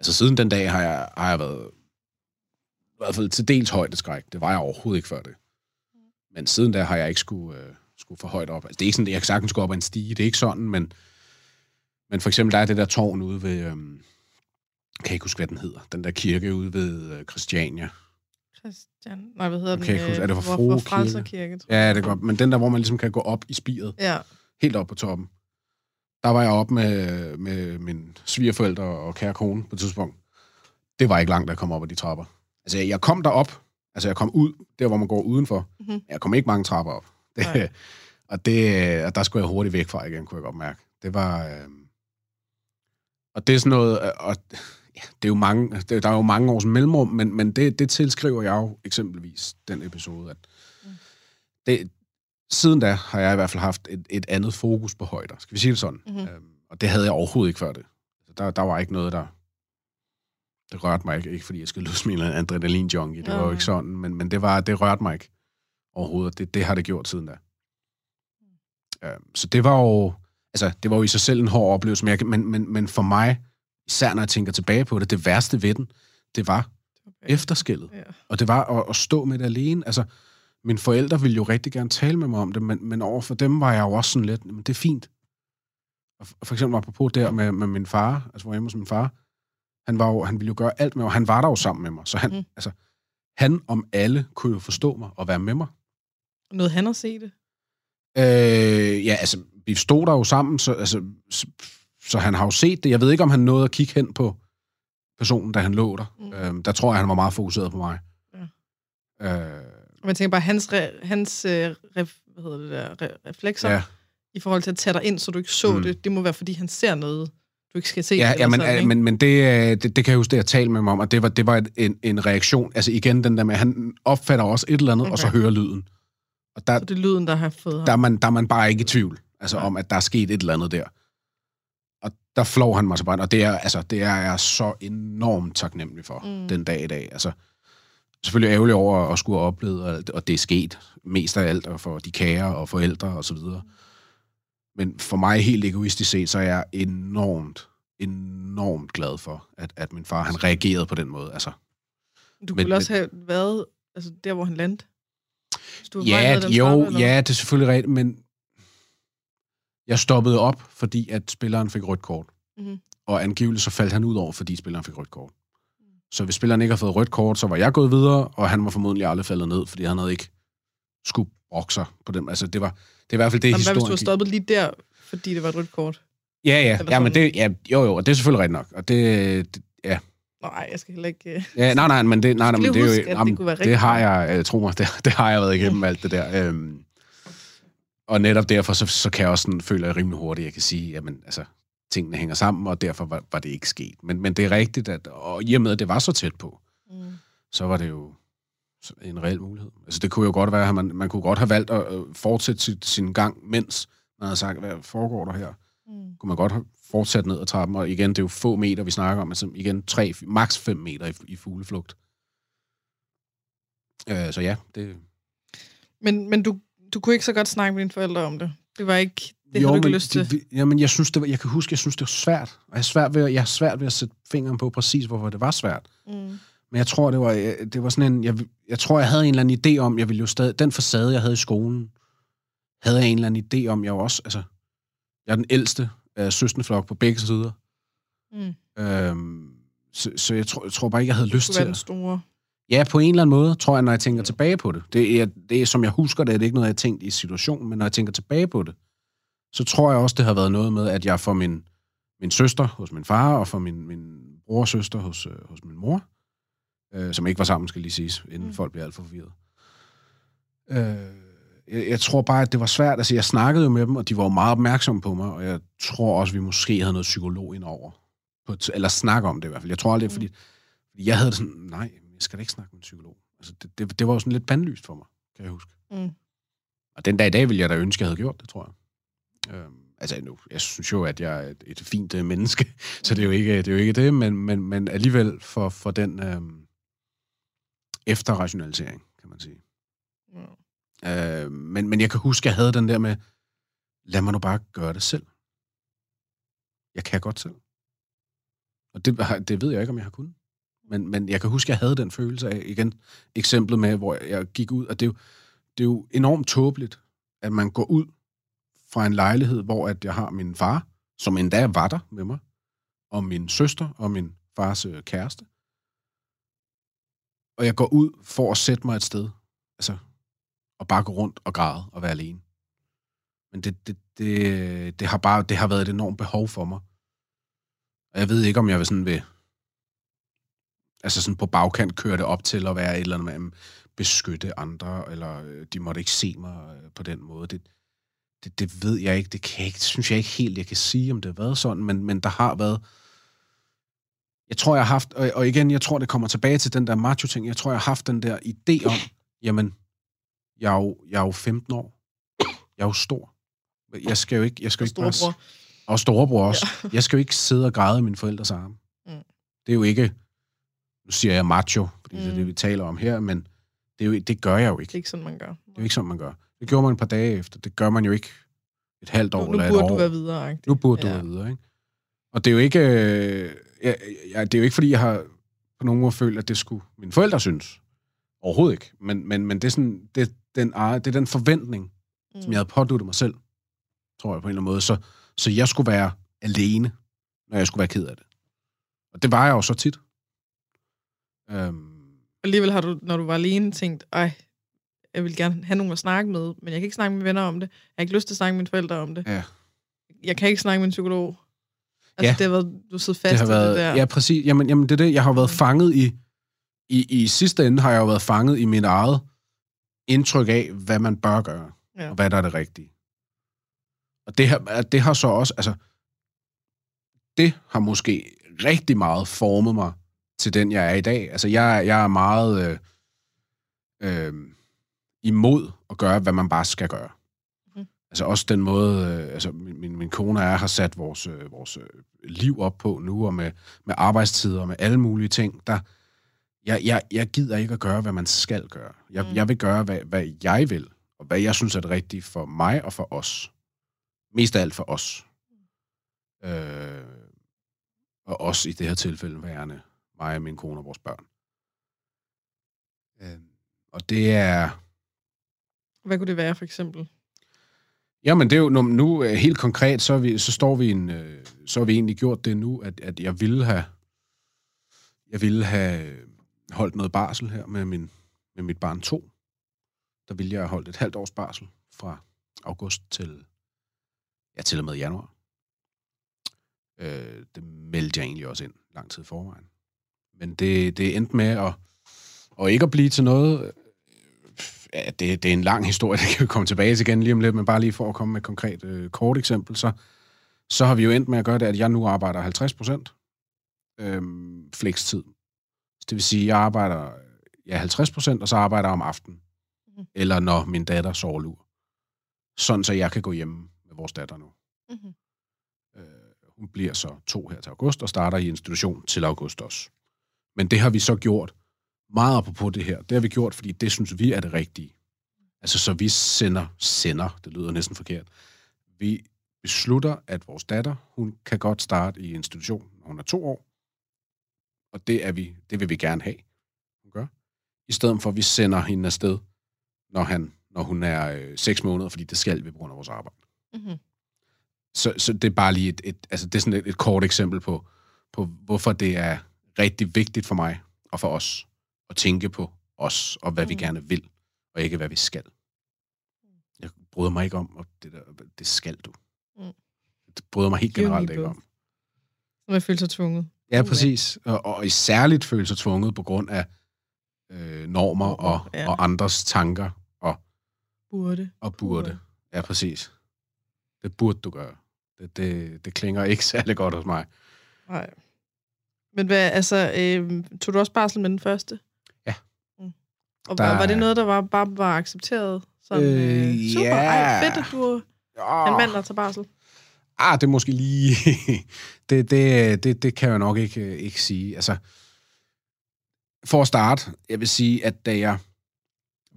altså siden den dag har jeg, har jeg været i hvert fald til dels højdeskræk. Det var jeg overhovedet ikke før det. Men siden da har jeg ikke skulle, øh, skulle for højt op. Altså, det er ikke sådan, at jeg sagtens gå op ad en stige. Det er ikke sådan, men, men for eksempel, der er det der tårn ude ved... Øh, kan jeg ikke huske, hvad den hedder. Den der kirke ude ved øh, Christiania. Christian... Nej, hvad hedder Okay, den? huske, er det for Frue hvor Kirke? Ja, det er godt. Men den der, hvor man ligesom kan gå op i spiret. Ja. helt op på toppen. Der var jeg op med, med min svigerforældre og kære kone på et tidspunkt. Det var ikke langt, da jeg kom op ad de trapper. Altså, jeg kom derop. Altså, jeg kom ud, der hvor man går udenfor. Mhm. Mm-hmm. Jeg kom ikke mange trapper op. Det, Nej. og, det, og der skulle jeg hurtigt væk fra igen, kunne jeg godt mærke. Det var... Øh, og det er sådan noget... øh, Og, ja, det er jo mange, det, der er jo mange års mellemrum, men, men det, det tilskriver jeg jo eksempelvis den episode, at det, siden da har jeg i hvert fald haft et, et andet fokus på højder. Skal vi sige det sådan? Mhm. Øhm, og det havde jeg overhovedet ikke før det. Der, der var ikke noget, der... Det rørte mig ikke, ikke fordi jeg skulle lyde som en adrenalin-junkie. Det var jo ikke sådan, men, men det, var, det rørte mig ikke overhovedet. Det, det har det gjort siden da. Øhm, så det var jo... Altså, det var jo i sig selv en hård oplevelse, men, jeg, men, men, men for mig, især når jeg tænker tilbage på det, det værste ved den, det var efterskældet. Ja. Og det var at, at stå med det alene. Altså, mine forældre ville jo rigtig gerne tale med mig om det, men, men over for dem var jeg jo også sådan lidt, men det er fint. Og for, eksempel apropos der med, med min far, altså hvor jeg hjemme hos min far, han, var jo, han ville jo gøre alt med mig, han var der jo sammen med mig. Så han, Mm. altså, han om alle kunne jo forstå mig og være med mig. Noget han at se det. Øh, ja, altså, vi stod der jo sammen, så, altså, så, så han har jo set det. Jeg ved ikke, om han nåede at kigge hen på personen, da han lå der. Mm. Øhm, der tror jeg, han var meget fokuseret på mig. Ja. Øh, Og man tænker bare, hans, re, hans øh, ref, hvad hedder det der, re, reflekser ja. i forhold til at tage dig ind, så du ikke så Mm. det, det må være, fordi han ser noget, du ikke skal se. Ja, ja men, sådan, ikke? men, men det, øh, det, det kan jeg huske, det jeg talte med ham om, at det var, det var et, en, en reaktion. Altså igen, den der med, han opfatter også et eller andet, okay. og så hører lyden. Og der, Så det er lyden, der har fået ham. der, er man, der er man bare ikke i tvivl altså, Ja. om, at der er sket et eller andet der. Og der flår han mig så bare, og det er, altså, det er jeg så enormt taknemmelig for, mm. den dag i dag. Altså, selvfølgelig ærgerlig over at skulle have oplevet, og, det er sket mest af alt, og for de kære og forældre og så videre. Men for mig helt egoistisk set, så er jeg enormt, enormt glad for, at, at min far, han reagerede på den måde. Altså, Du men- kunne også have været altså, der, hvor han landte. Du ja, den jo, eller ja, det er selvfølgelig rigtigt, men jeg stoppede op, fordi at spilleren fik rødt kort. Mhm. Og angiveligt så faldt han ud over, fordi spilleren fik rødt kort. Så hvis spilleren ikke har fået rødt kort, så var jeg gået videre, og han var formodentlig aldrig faldet ned, fordi han havde ikke skulle brokke sig på dem. Altså, det var, det er i hvert fald det, Jamen, hvad hvis du historien gik- stoppet lige der, fordi det var et rødt kort? Ja, ja, ja, men det, ja, jo, jo, og det er selvfølgelig rigtigt nok. Og det, det ja, Nej, jeg skal heller ikke... øh, ja, nej, nej, men det, nej, nej, men det er jo, huske, det jamen, kunne være det rigtig har jeg, øh, tro mig, det, det har jeg været igennem alt det der. Øhm, og netop derfor, så, så kan jeg også sådan, føle jeg rimelig hurtigt, jeg kan sige, jamen, altså, tingene hænger sammen, og derfor var, var det ikke sket. Men, men det er rigtigt, at, og i og med, at det var så tæt på, Mm. så var det jo en reel mulighed. Altså, det kunne jo godt være, at man, man kunne godt have valgt at øh, fortsætte sit, sin gang, mens man havde sagt, hvad foregår der her? Mm. kunne man godt have fortsat ned ad trappen, og igen, det er jo få meter, vi snakker om, altså igen, tre, maks 5 meter i, i fugleflugt. Øh, så ja, det... Men, men du, du kunne ikke så godt snakke med dine forældre om det. Det var ikke... Det havde du ikke men, lyst til. Det, jamen, jeg synes, det var, jeg kan huske, jeg synes, det var svært. Og jeg, er svært ved, jeg har svært ved at sætte fingeren på præcis, hvorfor det var svært. Mm. Men jeg tror, det var, øh, det var sådan en... Jeg, jeg tror, jeg havde en eller anden idé om, jeg ville jo stadig... Den facade, jeg havde i skolen, havde jeg en eller anden idé om, jeg var også... Altså, jeg er den ældste af søsterflok på begge sider. Mm. Øhm, så, så jeg, tror, jeg tror bare ikke, jeg havde lyst til at... store... Ja, på en eller anden måde, tror jeg, når jeg tænker tilbage på det. Det er, det er som jeg husker det, er det ikke noget, jeg har tænkt i situationen, men når jeg tænker tilbage på det, så tror jeg også, det har været noget med, at jeg for min, min søster hos min far, og for min, min bror og søster hos, øh, hos min mor, øh, som ikke var sammen, skal lige siges, inden Mm. folk bliver alt for forvirret. Øh, jeg, jeg tror bare, at det var svært. Altså, jeg snakkede jo med dem, og de var jo meget opmærksomme på mig, og jeg tror også, vi måske havde noget psykolog indover. På, et- eller snakke om det i hvert fald. Jeg tror aldrig, Mm. fordi, fordi jeg havde det sådan, nej, jeg skal da ikke snakke med en psykolog. Altså, det, det, det var jo sådan lidt bandlyst for mig, kan jeg huske. Mm. Og den dag i dag ville jeg da ønske, jeg havde gjort det, tror jeg. Øhm, altså nu, jeg synes jo, at jeg er et, et fint øh, menneske, så det er jo ikke det, er jo ikke det men, men, men alligevel for, for den øhm, efterrationalisering, kan man sige. Ja. Øh, men, men jeg kan huske, at jeg havde den der med, lad mig nu bare gøre det selv. Jeg kan godt selv. Og det, det ved jeg ikke, om jeg har kunnet. Men, men jeg kan huske, at jeg havde den følelse af, igen, eksemplet med, hvor jeg gik ud, og det er jo, det er jo enormt tåbeligt, at man går ud fra en lejlighed, hvor at jeg har min far, som endda var der med mig, og min søster og min fars øh, kæreste. Og jeg går ud for at sætte mig et sted, altså, og bare gå rundt og græde og være alene. Men det, det, det, det, har bare det har været et enormt behov for mig. Og jeg ved ikke, om jeg vil sådan vil altså sådan på bagkant køre det op til at være et eller andet med at beskytte andre, eller øh, de måtte ikke se mig øh, på den måde. Det, det, det ved jeg ikke. Det, kan jeg ikke, det synes jeg ikke helt, jeg kan sige, om det har været sådan, men, men der har været... Jeg tror, jeg har haft... Og, og igen, jeg tror, det kommer tilbage til den der macho-ting. Jeg tror, jeg har haft den der idé om, jamen, jeg er jo, jeg er jo 15 år. Jeg er jo stor. Jeg skal jo ikke... Jeg skal Og ikke storebror. og storebror også. Ja. Jeg skal jo ikke sidde og græde i mine forældres arme. Mm. Det er jo ikke... Nu siger jeg macho, fordi mm. det er Mm. det, vi taler om her, men det, er jo, det gør jeg jo Det ikke. er ikke sådan, man gør. Det er jo ikke sådan, man gør. Det gjorde man et par dage efter. Det gør man jo ikke et halvt år Nu, nu eller et burde år. du være videre, -agtig. Nu burde du Ja. være videre, ikke? Og det er jo ikke... Øh, jeg, jeg, det er jo ikke, fordi jeg har på nogen måde følt, at det skulle mine forældre synes. Overhovedet ikke. Men, men, men det, er sådan, det, den, det er den forventning, mm. som jeg havde påduttet mig selv, tror jeg på en eller anden måde. Så, så jeg skulle være alene, når jeg skulle være ked af det. Og det var jeg jo så tit. Øhm, Alligevel har du, når du var alene, tænkt, ej, jeg vil gerne have nogen at snakke med, men jeg kan ikke snakke med mine venner om det. Jeg har ikke lyst til at snakke med mine forældre om det. Ja. Jeg kan ikke snakke med en psykolog. Altså, Ja. det har været, du sidder fast det har i været, det der. Ja, præcis. Jamen, jamen, det er det. Jeg har været Mm. fanget i, i... I sidste ende har jeg jo været fanget i mit eget indtryk af, hvad man bør gøre, Ja. og hvad der er det rigtige. Og det har, det har så også... Altså, det har måske rigtig meget formet mig til den, jeg er i dag. Altså, jeg, jeg er meget øh, øh, imod at gøre, hvad man bare skal gøre. Mhm. Altså også den måde, øh, altså min, min, min kone og jeg har sat vores, øh, vores øh, liv op på nu, og med, med arbejdstider og med alle mulige ting, der, jeg, jeg, jeg gider ikke at gøre, hvad man skal gøre. Jeg, Mm. mm. jeg vil gøre, hvad, hvad jeg vil, og hvad jeg synes er det rigtige for mig og for os. Mest af alt for os. Øh, og også i det her tilfælde værende mig og min kone og vores børn. Øh, og det er... Hvad kunne det være, for eksempel? Jamen, det er jo nu, nu helt konkret, så, vi, så står vi en, øh, så har vi egentlig gjort det nu, at, at jeg ville have jeg ville have øh, holdt noget barsel her med, min, med mit barn 2. Der ville jeg have holdt et halvt års barsel fra august til, ja, til og med januar. Øh, det meldte jeg egentlig også ind lang tid forvejen. Men det, det endte med at, og ikke at blive til noget. Ja, det, det er en lang historie, det kan vi komme tilbage til igen lige om lidt, men bare lige for at komme med et konkret øh, kort eksempel, så, så har vi jo endt med at gøre det, at jeg nu arbejder 50 procent øhm, flekstid. Så det vil sige, at jeg arbejder ja, 50 procent, og så arbejder jeg om aftenen. Mhm. Eller når min datter sover lur. Sådan, så jeg kan gå hjem med vores datter nu. Mm-hmm. Øh, hun bliver så to her til august, og starter i institution til august også. Men det har vi så gjort meget apropos det her. Det har vi gjort, fordi det synes vi er det rigtige. Altså, så vi sender, sender, det lyder næsten forkert. Vi beslutter, at vores datter, hun kan godt starte i institution, når hun er to år. Og det, er vi, det vil vi gerne have, hun gør. I stedet for, at vi sender hende afsted, når, han, når hun er øh, seks måneder, fordi det skal vi på grund af vores arbejde. Mm-hmm. Så, så det er bare lige et, et, altså det er sådan et, et kort eksempel på, på, hvorfor det er rigtig vigtigt for mig og for os at tænke på os og hvad mm. vi gerne vil, og ikke hvad vi skal. Jeg bryder mig ikke om, at det, der, det skal du. Mm. Det bryder mig helt generelt ikke om. Så man føler sig tvunget. Ja, præcis. Og, og i særligt føle sig tvunget på grund af øh, normer og, Ja. og andres tanker og, Burde. og burde. Ja, præcis. Det burde du gøre. Det, det, det klinger ikke særlig godt hos mig. Nej. Men hvad, altså, øh, tog du også barsel med den første? Og Der var, var det noget, der var, bare var accepteret? Som, øh, Øh, super, ja. ej, fedt, at du er en mand, der tager barsel. Ah, det er måske lige... det, det, det, det kan jeg nok ikke, øh, ikke sige. Altså, for at starte, jeg vil sige, at da jeg...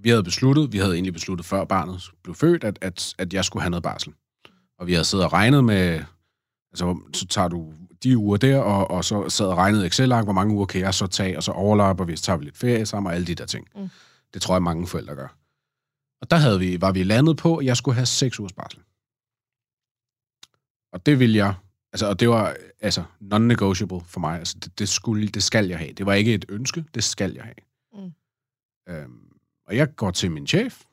Vi havde besluttet, vi havde egentlig besluttet før barnet blev født, at, at, at jeg skulle have noget barsel. Og vi havde siddet og regnet med... Altså, så tager du de uger der, og, og så sad og regnede Excel-ark, hvor mange uger kan jeg så tage, og så overlapper vi, så tager vi lidt ferie sammen, og alle de der ting. Mm. Det tror jeg, mange forældre gør. Og der havde vi, var vi landet på, at jeg skulle have seks ugers barsel. Og det ville jeg, altså, og det var altså non-negotiable for mig. Altså, det, det, skulle, det skal jeg have. Det var ikke et ønske, det skal jeg have. Mm. Øhm, og jeg går til min chef,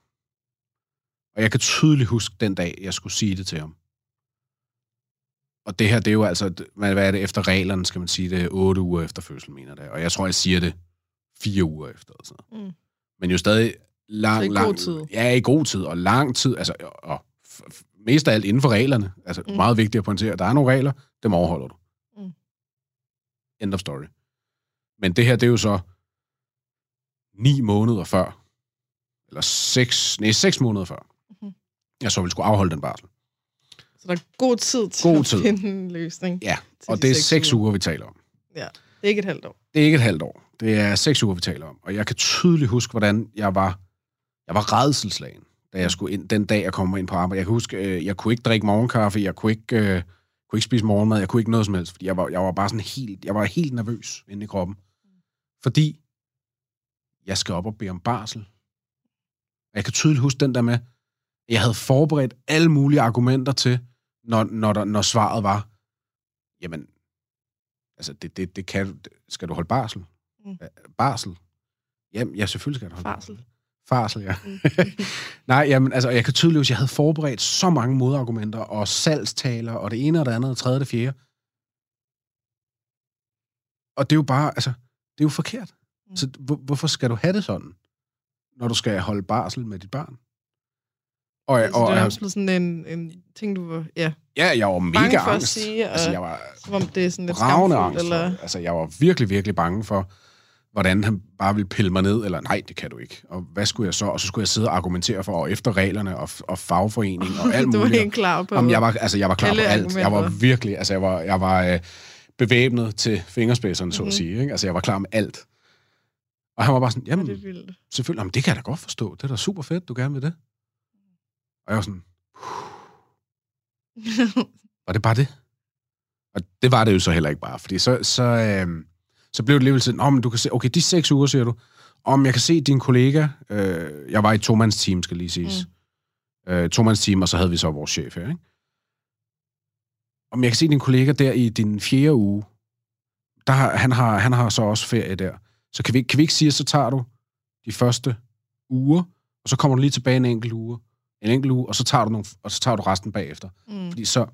og jeg kan tydeligt huske den dag, jeg skulle sige det til ham. Og det her, det er jo altså, hvad hvad er det, efter reglerne, skal man sige det, otte uger efter fødsel, mener det. Og jeg tror, jeg siger det fire uger efter. Noget. Mm. Men jo stadig lang, Så i god lang, tid. Ja, i god tid, og lang tid, altså, og mest af alt inden for reglerne. Altså, mm. Mm. meget vigtigt at pointere, der er nogle regler, dem overholder du. Mm. End of story. Men det her, det er jo så ni måneder før, eller seks, nej, seks måneder før, Mhm. jeg så ville skulle afholde den barsel. Så der er god tid til God at tid. finde en løsning. Ja, og de det er seks uger, vi taler om. Det er ikke et halvt år. Det er ikke et halvt år. Det er seks uger, vi taler om. Og jeg kan tydeligt huske, hvordan jeg var, jeg var redselslagen, da jeg skulle ind, den dag, jeg kom ind på arbejde. Jeg kan huske, øh, jeg kunne ikke drikke morgenkaffe, jeg kunne ikke, øh, kunne ikke spise morgenmad, jeg kunne ikke noget som helst, fordi jeg var, jeg var bare sådan helt, jeg var helt nervøs inde i kroppen. Fordi jeg skal op og bede om barsel. Og jeg kan tydeligt huske den der med, jeg havde forberedt alle mulige argumenter til, når, når, der, når svaret var, jamen, altså, det, det, det kan, skal du holde barsel? Mm. Barsel? Jamen, ja, selvfølgelig skal du holde Farsel. Farsel, ja. Mm. Nej, jamen, altså, jeg kan tydeligt at jeg havde forberedt så mange modargumenter, og salgstaler, og det ene og det andet, og tredje og det fjerde. Og det er jo bare, altså, det er jo forkert. Mm. Så hvor, hvorfor skal du have det sådan, når du skal holde barsel med dit barn? Og, Så og, det er og sådan en, en ting, du var ja, ja, jeg var mega bange for at angst. sige, og Altså, jeg var som om det er sådan lidt skamfuldt. angst. Eller... Altså, jeg var virkelig, virkelig bange for, hvordan han bare ville pille mig ned, eller nej, det kan du ikke. Og hvad skulle jeg så? Og så skulle jeg sidde og argumentere for, og efter reglerne, og, og fagforening, og alt du var muligt. helt klar på... Om jeg var, altså, jeg var klar på alt. Jeg var virkelig, altså, jeg var, jeg var øh, bevæbnet til fingerspidserne, så Mhm. at sige. Ikke? Altså, jeg var klar med alt. Og han var bare sådan, Ja, jamen, det er vildt. selvfølgelig, jamen, det kan jeg da godt forstå. Det er da super fedt, du gerne vil det. Og jeg var sådan, var det bare det? Og det var det jo så heller ikke bare, fordi så, så, øh, så blev det alligevel sådan, om du kan se, okay, de seks uger, siger du, om jeg kan se din kollega, øh, jeg var i to team, skal lige siges, mm. øh, to team, og så havde vi så vores chef her, ikke? Om jeg kan se din kollega der i din fjerde uge, der har, han, har, han har så også ferie der, så kan vi, kan vi ikke sige, at så tager du de første uger, og så kommer du lige tilbage en enkelt uge, en enkelt uge, og så tager du, nogle, og så tager du resten bagefter. mm. Fordi så,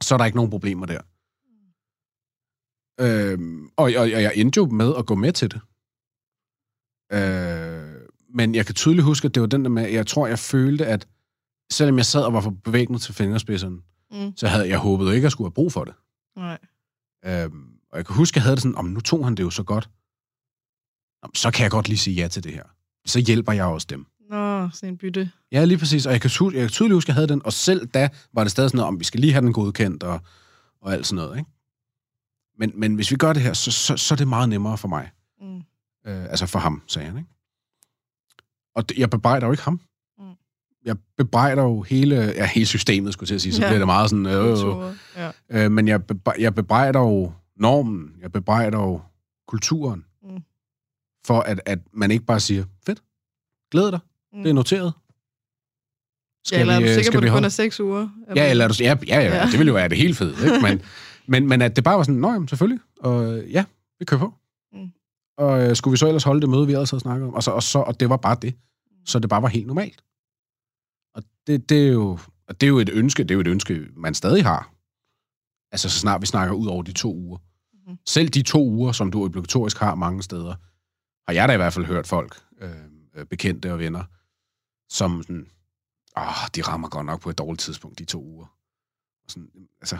så er der ikke nogen problemer der. Øhm, og, og, og jeg endte jo med at gå med til det. Øh, men jeg kan tydeligt huske, at det var den der med, jeg tror, jeg følte, at selvom jeg sad og var for bevægnet til fingerspidserne, Mm. så havde jeg håbet ikke, at jeg skulle have brug for det. Nej. Øhm, og jeg kan huske, at jeg havde det sådan, om nu tog han det jo så godt. Jamen, så kan jeg godt lige sige ja til det her. Så hjælper jeg også dem. Nå, sådan en bytte. Ja, lige præcis. Og jeg kan, jeg kan tydeligt huske, at jeg havde den, og selv da var det stadig sådan noget, om vi skal lige have den godkendt, og, og alt sådan noget, ikke? Men, men hvis vi gør det her, så, så, så er det meget nemmere for mig. Mm. Øh, altså for ham, sagde han, ikke? Og det, jeg bebrejder jo ikke ham. Mm. Jeg bebrejder jo hele, ja, hele systemet, skulle jeg til at sige. Så Ja. bliver det meget sådan, øh, øh. Ja. øh, men jeg, bebre- jeg bebrejder jo normen, jeg bebrejder jo kulturen, Mm. for at, at man ikke bare siger, fedt, glæd dig, Mm. det er noteret. ja, eller er du øh, sikker på, at det kun er seks uger? Ja, eller er du, ja, ja, ja, Ja. det ville jo være det helt fede, ikke? Men, men, men at det bare var sådan, nå jamen, selvfølgelig, og øh, ja, vi kører på. Mm. Og øh, skulle vi så ellers holde det møde, vi ellers havde snakket om, og, så, og, så, og det var bare det. Så det bare var helt normalt. Og det, det, er jo, og det er jo et ønske, det er jo et ønske, man stadig har. Altså, så snart vi snakker ud over de to uger. Mhm. Selv de to uger, som du obligatorisk har mange steder, har jeg da i hvert fald hørt folk, øh, øh, bekendte og venner, som sådan, åh, de rammer godt nok på et dårligt tidspunkt, de to uger. Og sådan, altså,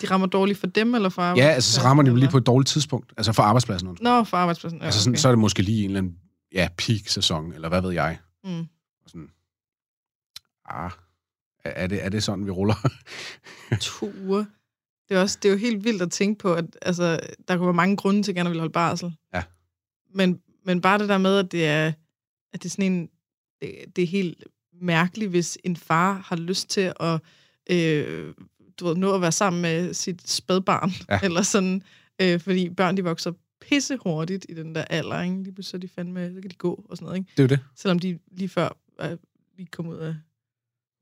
De rammer dårligt for dem, eller for ja, altså, så rammer de dem lige på et dårligt tidspunkt. Altså for arbejdspladsen. undskyld. Nå, for arbejdspladsen. Ja, altså sådan, okay. så er det måske lige en eller anden ja, peak-sæson, eller hvad ved jeg. Mm. Og sådan, ah, er det, er det sådan, vi ruller? To uger. Det er, også, det er jo helt vildt at tænke på, at altså, der kunne være mange grunde til, at gerne vil holde barsel. Ja. Men, men bare det der med, at det er, at det er sådan en... Det, det er helt mærkeligt, hvis en far har lyst til at øh, du ved, nå at være sammen med sit spædbarn, Ja. eller sådan, øh, fordi børn, de vokser pisse hurtigt i den der alder, ikke? Lige pludselig de fandme, så kan de gå og sådan noget, ikke? Det er det. Selvom de lige før er lige kom ud af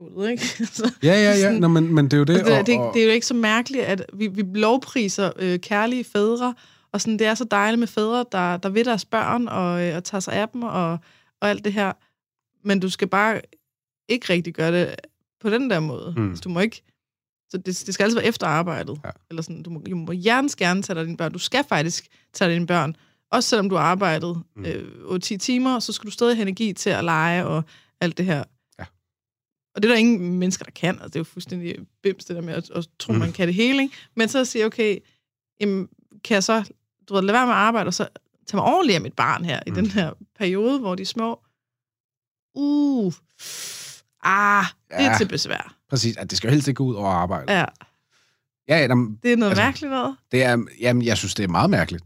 hullet, ikke? så, Ja, ja, ja. Sådan- Nå, men, men det er jo det. det, det, og, det, og, det er jo ikke så mærkeligt, at vi, vi lovpriser øh, kærlige fædre, og sådan, det er så dejligt med fædre, der, der ved deres børn, og, øh, og tager sig af dem, og, og alt det her. Men du skal bare ikke rigtig gøre det på den der måde. Mm. Altså, du må ikke... Så det, det skal altså være efter arbejdet. Ja. Eller sådan, du må, du må hjertens gerne tage dig af dine børn. Du skal faktisk tage dig af dine børn. Også selvom du har arbejdet Mm. øh, 8-10 timer, så skal du stadig have energi til at lege og alt det her. Ja. Og det er der ingen mennesker, der kan. Altså, det er jo fuldstændig bims, det der med at, at tro, mm. man kan det hele. Ikke? Men så at sige, okay, jamen, kan jeg så du ved, lade være med at arbejde, og så tage mig ordentligt af mit barn her, mm. I den her periode, hvor de er små. Uh, ah, det er Ja. til besvær. Præcis, at det skal jo helst ikke gå ud over arbejde. Ja, Ja, ja jamen, det er noget Altså- mærkeligt noget. det er, jamen, jeg synes, det er meget mærkeligt.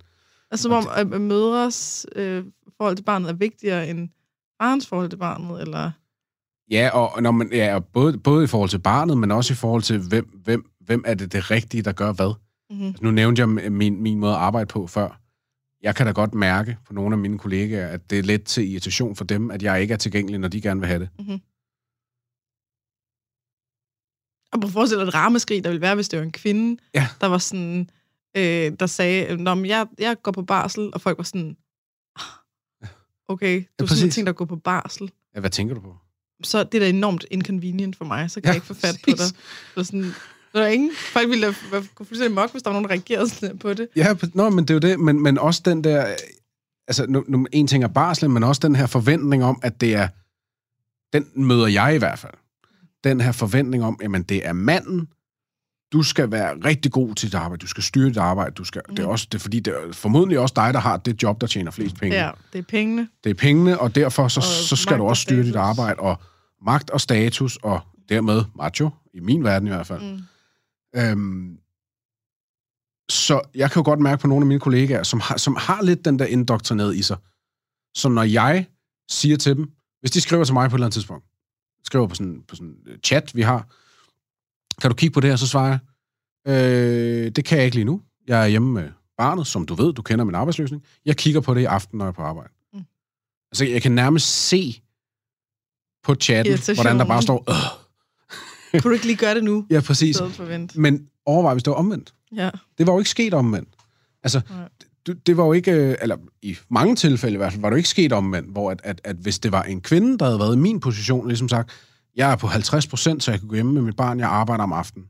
Altså, som om at mødres øh, forhold til barnet er vigtigere end farens forhold til barnet, eller... Ja, og når man, ja, både, både i forhold til barnet, men også i forhold til, hvem, hvem, hvem er det det rigtige, der gør hvad. Mm-hmm. Altså, nu nævnte jeg min, min måde at arbejde på før. Jeg kan da godt mærke på nogle af mine kollegaer, at det er let til irritation for dem, at jeg ikke er tilgængelig, når de gerne vil have det. Mm-hmm. Og prøv at forestille dig et rammeskrig, der ville være, hvis det var en kvinde, Ja. der var sådan, øh, der sagde, Nå, men jeg, jeg går på barsel, og folk var sådan, "Ah, okay, du har præcis. simpelthen tænkt at gå på barsel. Ja, hvad tænker du på? Så det er da enormt inconvenient for mig, så kan Ja, jeg ikke få fat på dig. Så sådan, der er ingen, folk ville da gå fuldstændig mok, hvis der var nogen, der reagerede sådan på det. Ja, nå, men det er jo det, men, men også den der, altså nu, nu, en ting er barslen, men også den her forventning om, at det er, den møder jeg i hvert fald, den her forventning om, jamen det er manden, du skal være rigtig god til dit arbejde, du skal styre dit arbejde, du skal, mm. det er Mhm. også, det er fordi, det er formodentlig også dig, der har det job, der tjener flest penge. Ja, det er pengene. Det er pengene, og derfor så, Og så skal du og også styre dit arbejde, og magt og status, og dermed macho, i min verden i hvert fald. Mm. Øhm, så jeg kan jo godt mærke på nogle af mine kollegaer, som har, som har lidt den der indoktrineret i sig. Så når jeg siger til dem, hvis de skriver til mig på et eller andet tidspunkt, skriver på sådan, på sådan en chat, vi har, kan du kigge på det her, så svarer jeg, øh, det kan jeg ikke lige nu. Jeg er hjemme med barnet, som du ved, du kender min arbejdsløsning. Jeg kigger på det i aften, når jeg er på arbejde. Mm. Altså, jeg kan nærmest se på chatten, hvordan der bare står, øh. Kunne du ikke lige gøre det nu? ja, præcis. Men overvej, hvis det var omvendt. Ja. Det var jo ikke sket omvendt. Altså, Nej. det, det var jo ikke, øh, eller i mange tilfælde i hvert fald, var det jo ikke sket omvendt, hvor at, at, at hvis det var en kvinde, der havde været i min position, ligesom sagt, jeg er på 50 procent, så jeg kan gå hjemme med mit barn, jeg arbejder om aftenen.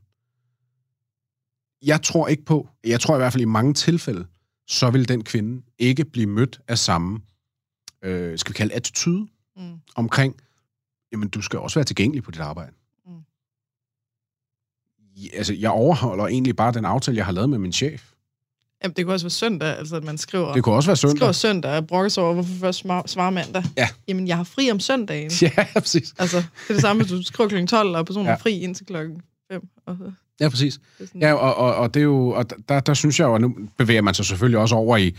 Jeg tror ikke på, jeg tror i hvert fald i mange tilfælde, så vil den kvinde ikke blive mødt af samme, øh, skal vi kalde attitude, Mm. omkring, jamen du skal også være tilgængelig på dit arbejde. Altså, jeg overholder egentlig bare den aftale, jeg har lavet med min chef. Jamen, det kunne også være søndag, altså at man skriver, Det kunne også være søndag. skriver søndag og brokkes over, hvorfor først svar- svarer mandag. Ja. Jamen, jeg har fri om søndagen. Ja, præcis. Altså, det er det samme, hvis du skriver kl. 12, og personen Ja. er fri indtil klokken 5. Og så, Ja, præcis. sådan, Ja, og, og, og det er jo, og der, der synes jeg jo, at nu bevæger man sig selvfølgelig også over i,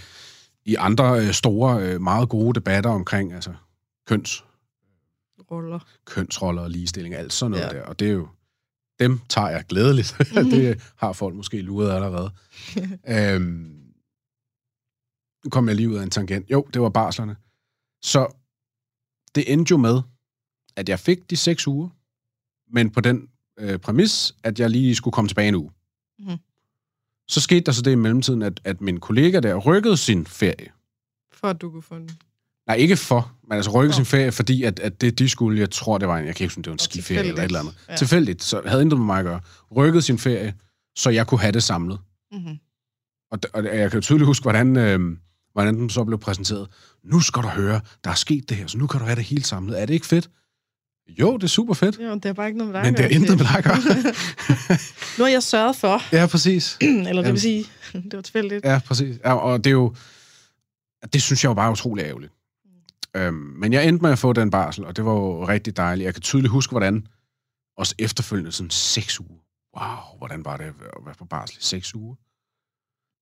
i andre øh, store, øh, meget gode debatter omkring altså, køns, ruller. kønsroller og ligestilling, alt sådan noget. Ja. der. Og det er jo, dem tager jeg glædeligt. det har folk måske luret allerede. øhm, nu kom jeg lige ud af en tangent. Jo, det var barslerne. Så det endte jo med, at jeg fik de seks uger, men på den øh, præmis, at jeg lige skulle komme tilbage en uge. Mhm. Så skete der så det i mellemtiden, at, at min kollega der rykkede sin ferie. For at du kunne få den. Nej, ikke for, men altså rykkede Nå. sin ferie, fordi at, at det, de skulle, jeg tror, det var en, jeg kan ikke huske, det var en skiferie eller et eller andet. tilfældigt. Ja. Tilfældigt, så havde intet med mig at gøre. Rykkede sin ferie, så jeg kunne have det samlet. Mm-hmm. Og, og jeg kan jo tydeligt huske, hvordan, øh, hvordan den så blev præsenteret. Nu skal du høre, der er sket det her, så nu kan du have det helt samlet. Er det ikke fedt? Jo, det er super fedt. Jo, det er bare ikke noget med dig Men det gøre, intet med dig. Nu har jeg sørget for, ja, præcis. eller det vil sige, det var tilfældigt. Ja, præcis. Ja, og det er jo... Det synes jeg jo bare er utrolig ærgerligt. Øhm, men jeg endte med at få den barsel, og det var jo rigtig dejligt. Jeg kan tydeligt huske, hvordan også efterfølgende sådan seks uger. Wow, hvordan var det at være på barsel i seks uger?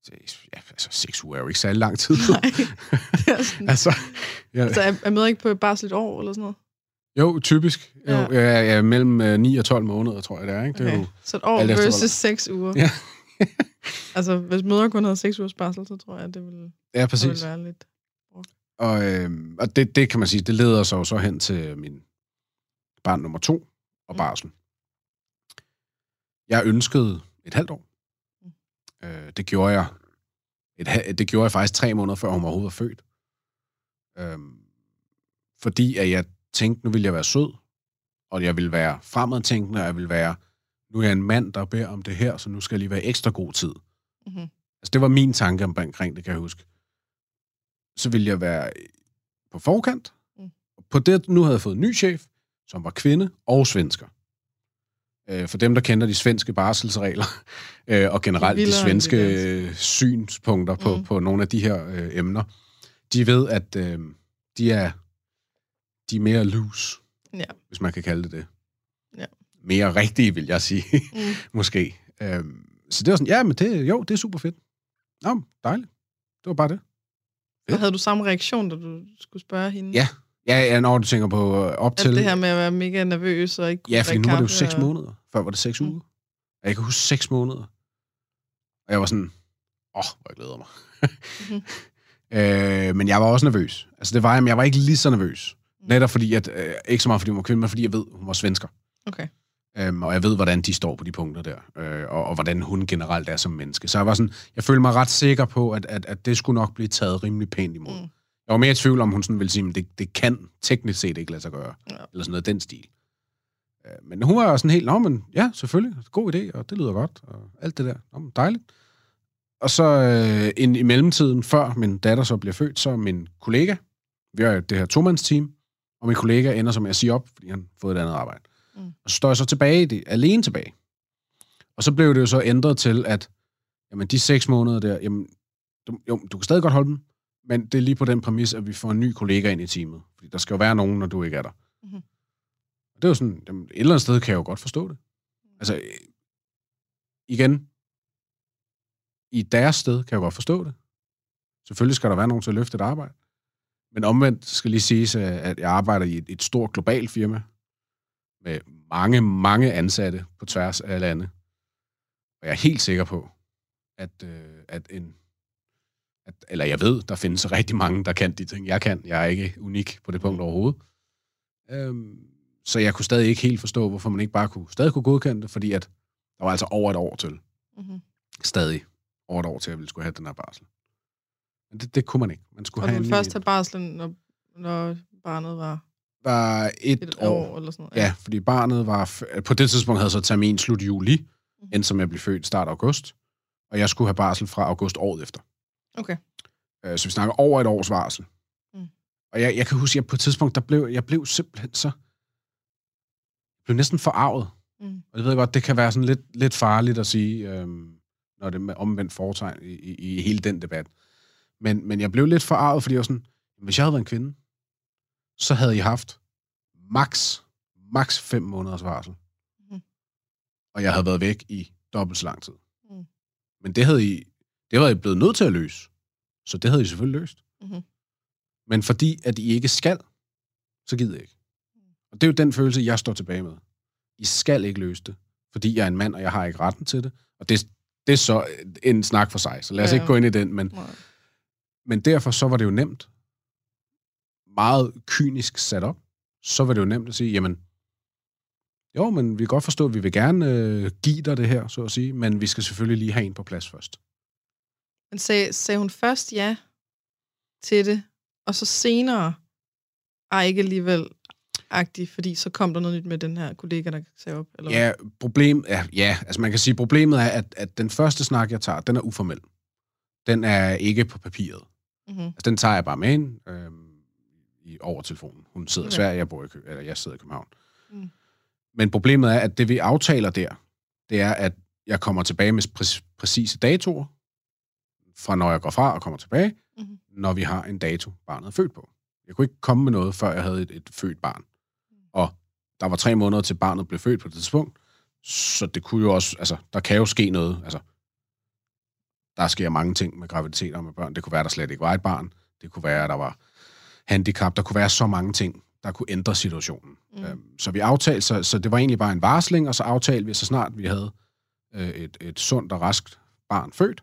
Det- Ja, altså seks uger er jo ikke særlig lang tid. Nej, det er sådan, altså, ja, så jeg, jeg møder ikke på barsel et år eller sådan noget. Jo, typisk. Jo, Ja. ja. Ja, mellem øh, 9 og 12 måneder, tror jeg, det er. Ikke? Det er Okay. jo, Så et år versus seks uger. Ja. altså, hvis mødre kun havde seks ugers barsel, så tror jeg, det ville, ja, det præcis. ville være lidt... Og, øh, og det, det kan man sige, det leder sig jo så hen til min barn nummer to og Mm. barsel. Jeg ønskede et halvt år. Mm. Øh, det gjorde jeg et, det gjorde jeg faktisk tre måneder, før hun overhovedet var født. Øh, fordi at jeg tænkte, nu ville jeg være sød, og jeg ville være fremadtænkende, og jeg ville være, nu er jeg en mand, der beder om det her, så nu skal jeg lige være ekstra god tid. Mm-hmm. Altså, det var min tanke omkring det, kan jeg huske. Så ville jeg være på forkant. Mm. På det, nu havde jeg fået en ny chef, som var kvinde og svensker. Øh, For dem, der kender de svenske barselsregler, øh, og generelt de svenske øh, synspunkter på, Mm. på nogle af de her øh, emner, de ved, at øh, de er de er mere loose, Ja. hvis man kan kalde det det. Ja. Mere rigtige, vil jeg sige, Mm. måske. Øhm, så det var sådan, ja, men det, jo, det er super fedt. Nå, dejligt. Det var bare det. Og havde du samme reaktion, da du skulle spørge hende? Ja. Ja, ja når du tænker på øh, op til... Alt det her med at være mega nervøs og ikke ja, drikke nu var det jo seks og... måneder. Før var det seks Mm. uger. Og jeg kan huske seks måneder. Og jeg var sådan, åh, oh, hvor jeg glæder mig. Mhm. øh, men jeg var også nervøs. Altså det var jeg, men jeg var ikke lige så nervøs. Mm. Netop fordi, at, øh, ikke så meget fordi hun var kvinde, men fordi jeg ved, hun var svensker. Okay. Øhm, og jeg ved, hvordan de står på de punkter der, øh, og, og hvordan hun generelt er som menneske. Så jeg var sådan, jeg følte mig ret sikker på, at, at, at det skulle nok blive taget rimelig pænt imod. Mm. Jeg var mere i tvivl om, hun sådan ville sige, at det, det kan teknisk set ikke lade sig gøre. Ja. Eller sådan noget den stil. Øh, men hun var jo sådan helt, nå, men ja, selvfølgelig, god idé, og det lyder godt, og alt det der. Nå, men dejligt. Og så øh, ind i mellemtiden, før min datter så bliver født, så min kollega, vi har jo det her tomandsteam, og min kollega ender med at sige op, fordi han har fået et andet arbejde. Mm. Og så står jeg så tilbage, det, alene tilbage. Og så blev det jo så ændret til, at jamen, de seks måneder der, jamen, du, jo, du kan stadig godt holde dem, men det er lige på den præmis, at vi får en ny kollega ind i teamet. Fordi der skal jo være nogen, når du ikke er der. Mhm. Og det er jo sådan, jamen, et eller andet sted kan jeg jo godt forstå det. Altså, øh, igen, i deres sted kan jeg godt forstå det. Selvfølgelig skal der være nogen til at løfte et arbejde. Men omvendt skal lige siges, at jeg arbejder i et, et stort globalt firma med mange, mange ansatte på tværs af lande. Og jeg er helt sikker på, at, øh, at en... At, eller jeg ved, der findes rigtig mange, der kan de ting, jeg kan. Jeg er ikke unik på det punkt overhovedet. Øhm, så jeg kunne stadig ikke helt forstå, hvorfor man ikke bare kunne, stadig kunne godkende det, fordi at der var altså over et år til. Mm-hmm. Stadig over et år til, at jeg ville skulle have den her barsel. Men det, det kunne man ikke. Man skulle Og have du ville først tage barslen, når, når barnet var var et, et år. år, eller sådan noget. Ja, fordi barnet var... På det tidspunkt havde så termin slut juli, Mhm. endte som jeg blev født start august. Og jeg skulle have barsel fra august året efter. Okay. Øh, Så vi snakker over et års varsel. Mm. Og jeg, jeg kan huske, at på et tidspunkt, der blev, jeg blev simpelthen så... Jeg blev næsten forarvet. Mm. Og det ved jeg godt, det kan være sådan lidt, lidt farligt at sige, øhm, når det er omvendt foretegn i, i, i hele den debat. Men, men jeg blev lidt forarvet, fordi jeg var sådan, hvis jeg havde været en kvinde, så havde I haft max, max fem måneders varsel. Mhm. Og jeg havde været væk i dobbelt så lang tid. Mm. Men det havde I, det var I blevet nødt til at løse. Så det havde I selvfølgelig løst. Mhm. Men fordi, at I ikke skal, så gider jeg ikke. Og det er jo den følelse, jeg står tilbage med. I skal ikke løse det, fordi jeg er en mand, og jeg har ikke retten til det. Og det, det er så en snak for sig, så lad os Ja. ikke gå ind i den. Men, Nej. men derfor så var det jo nemt, meget kynisk sat op, så var det jo nemt at sige, jamen, jo, men vi kan godt forstå, at vi vil gerne øh, give dig det her, så at sige, men vi skal selvfølgelig lige have en på plads først. Men sag, sagde hun først ja til det, og så senere, ej ikke alligevel agtig, fordi så kom der noget nyt med den her kollega, der sagde op? Eller? Ja, problem, ja, ja, altså man kan sige, problemet er, at, at den første snak, jeg tager, den er uformel. Den er ikke på papiret. Mm-hmm. Altså, den tager jeg bare med ind øhm, i, over telefonen. Hun sidder i. Sverige, jeg, bor i, Kø- eller jeg sidder i København. Mm. Men problemet er, at det vi aftaler der, det er, at jeg kommer tilbage med præ- præcise datoer, fra når jeg går fra og kommer tilbage, Mhm. når vi har en dato, barnet er født på. Jeg kunne ikke komme med noget, før jeg havde et, et født barn. Og der var tre måneder til barnet blev født på det tidspunkt, så det kunne jo også, altså, der kan jo ske noget, altså, der sker mange ting med graviditeter og med børn. Det kunne være, der slet ikke var et barn. Det kunne være, at der var handicap. Der kunne være så mange ting der kunne ændre situationen. Mm. Øhm, så vi aftalte, så, så det var egentlig bare en varsling, og så aftalte vi, så snart vi havde øh, et, et sundt og raskt barn født,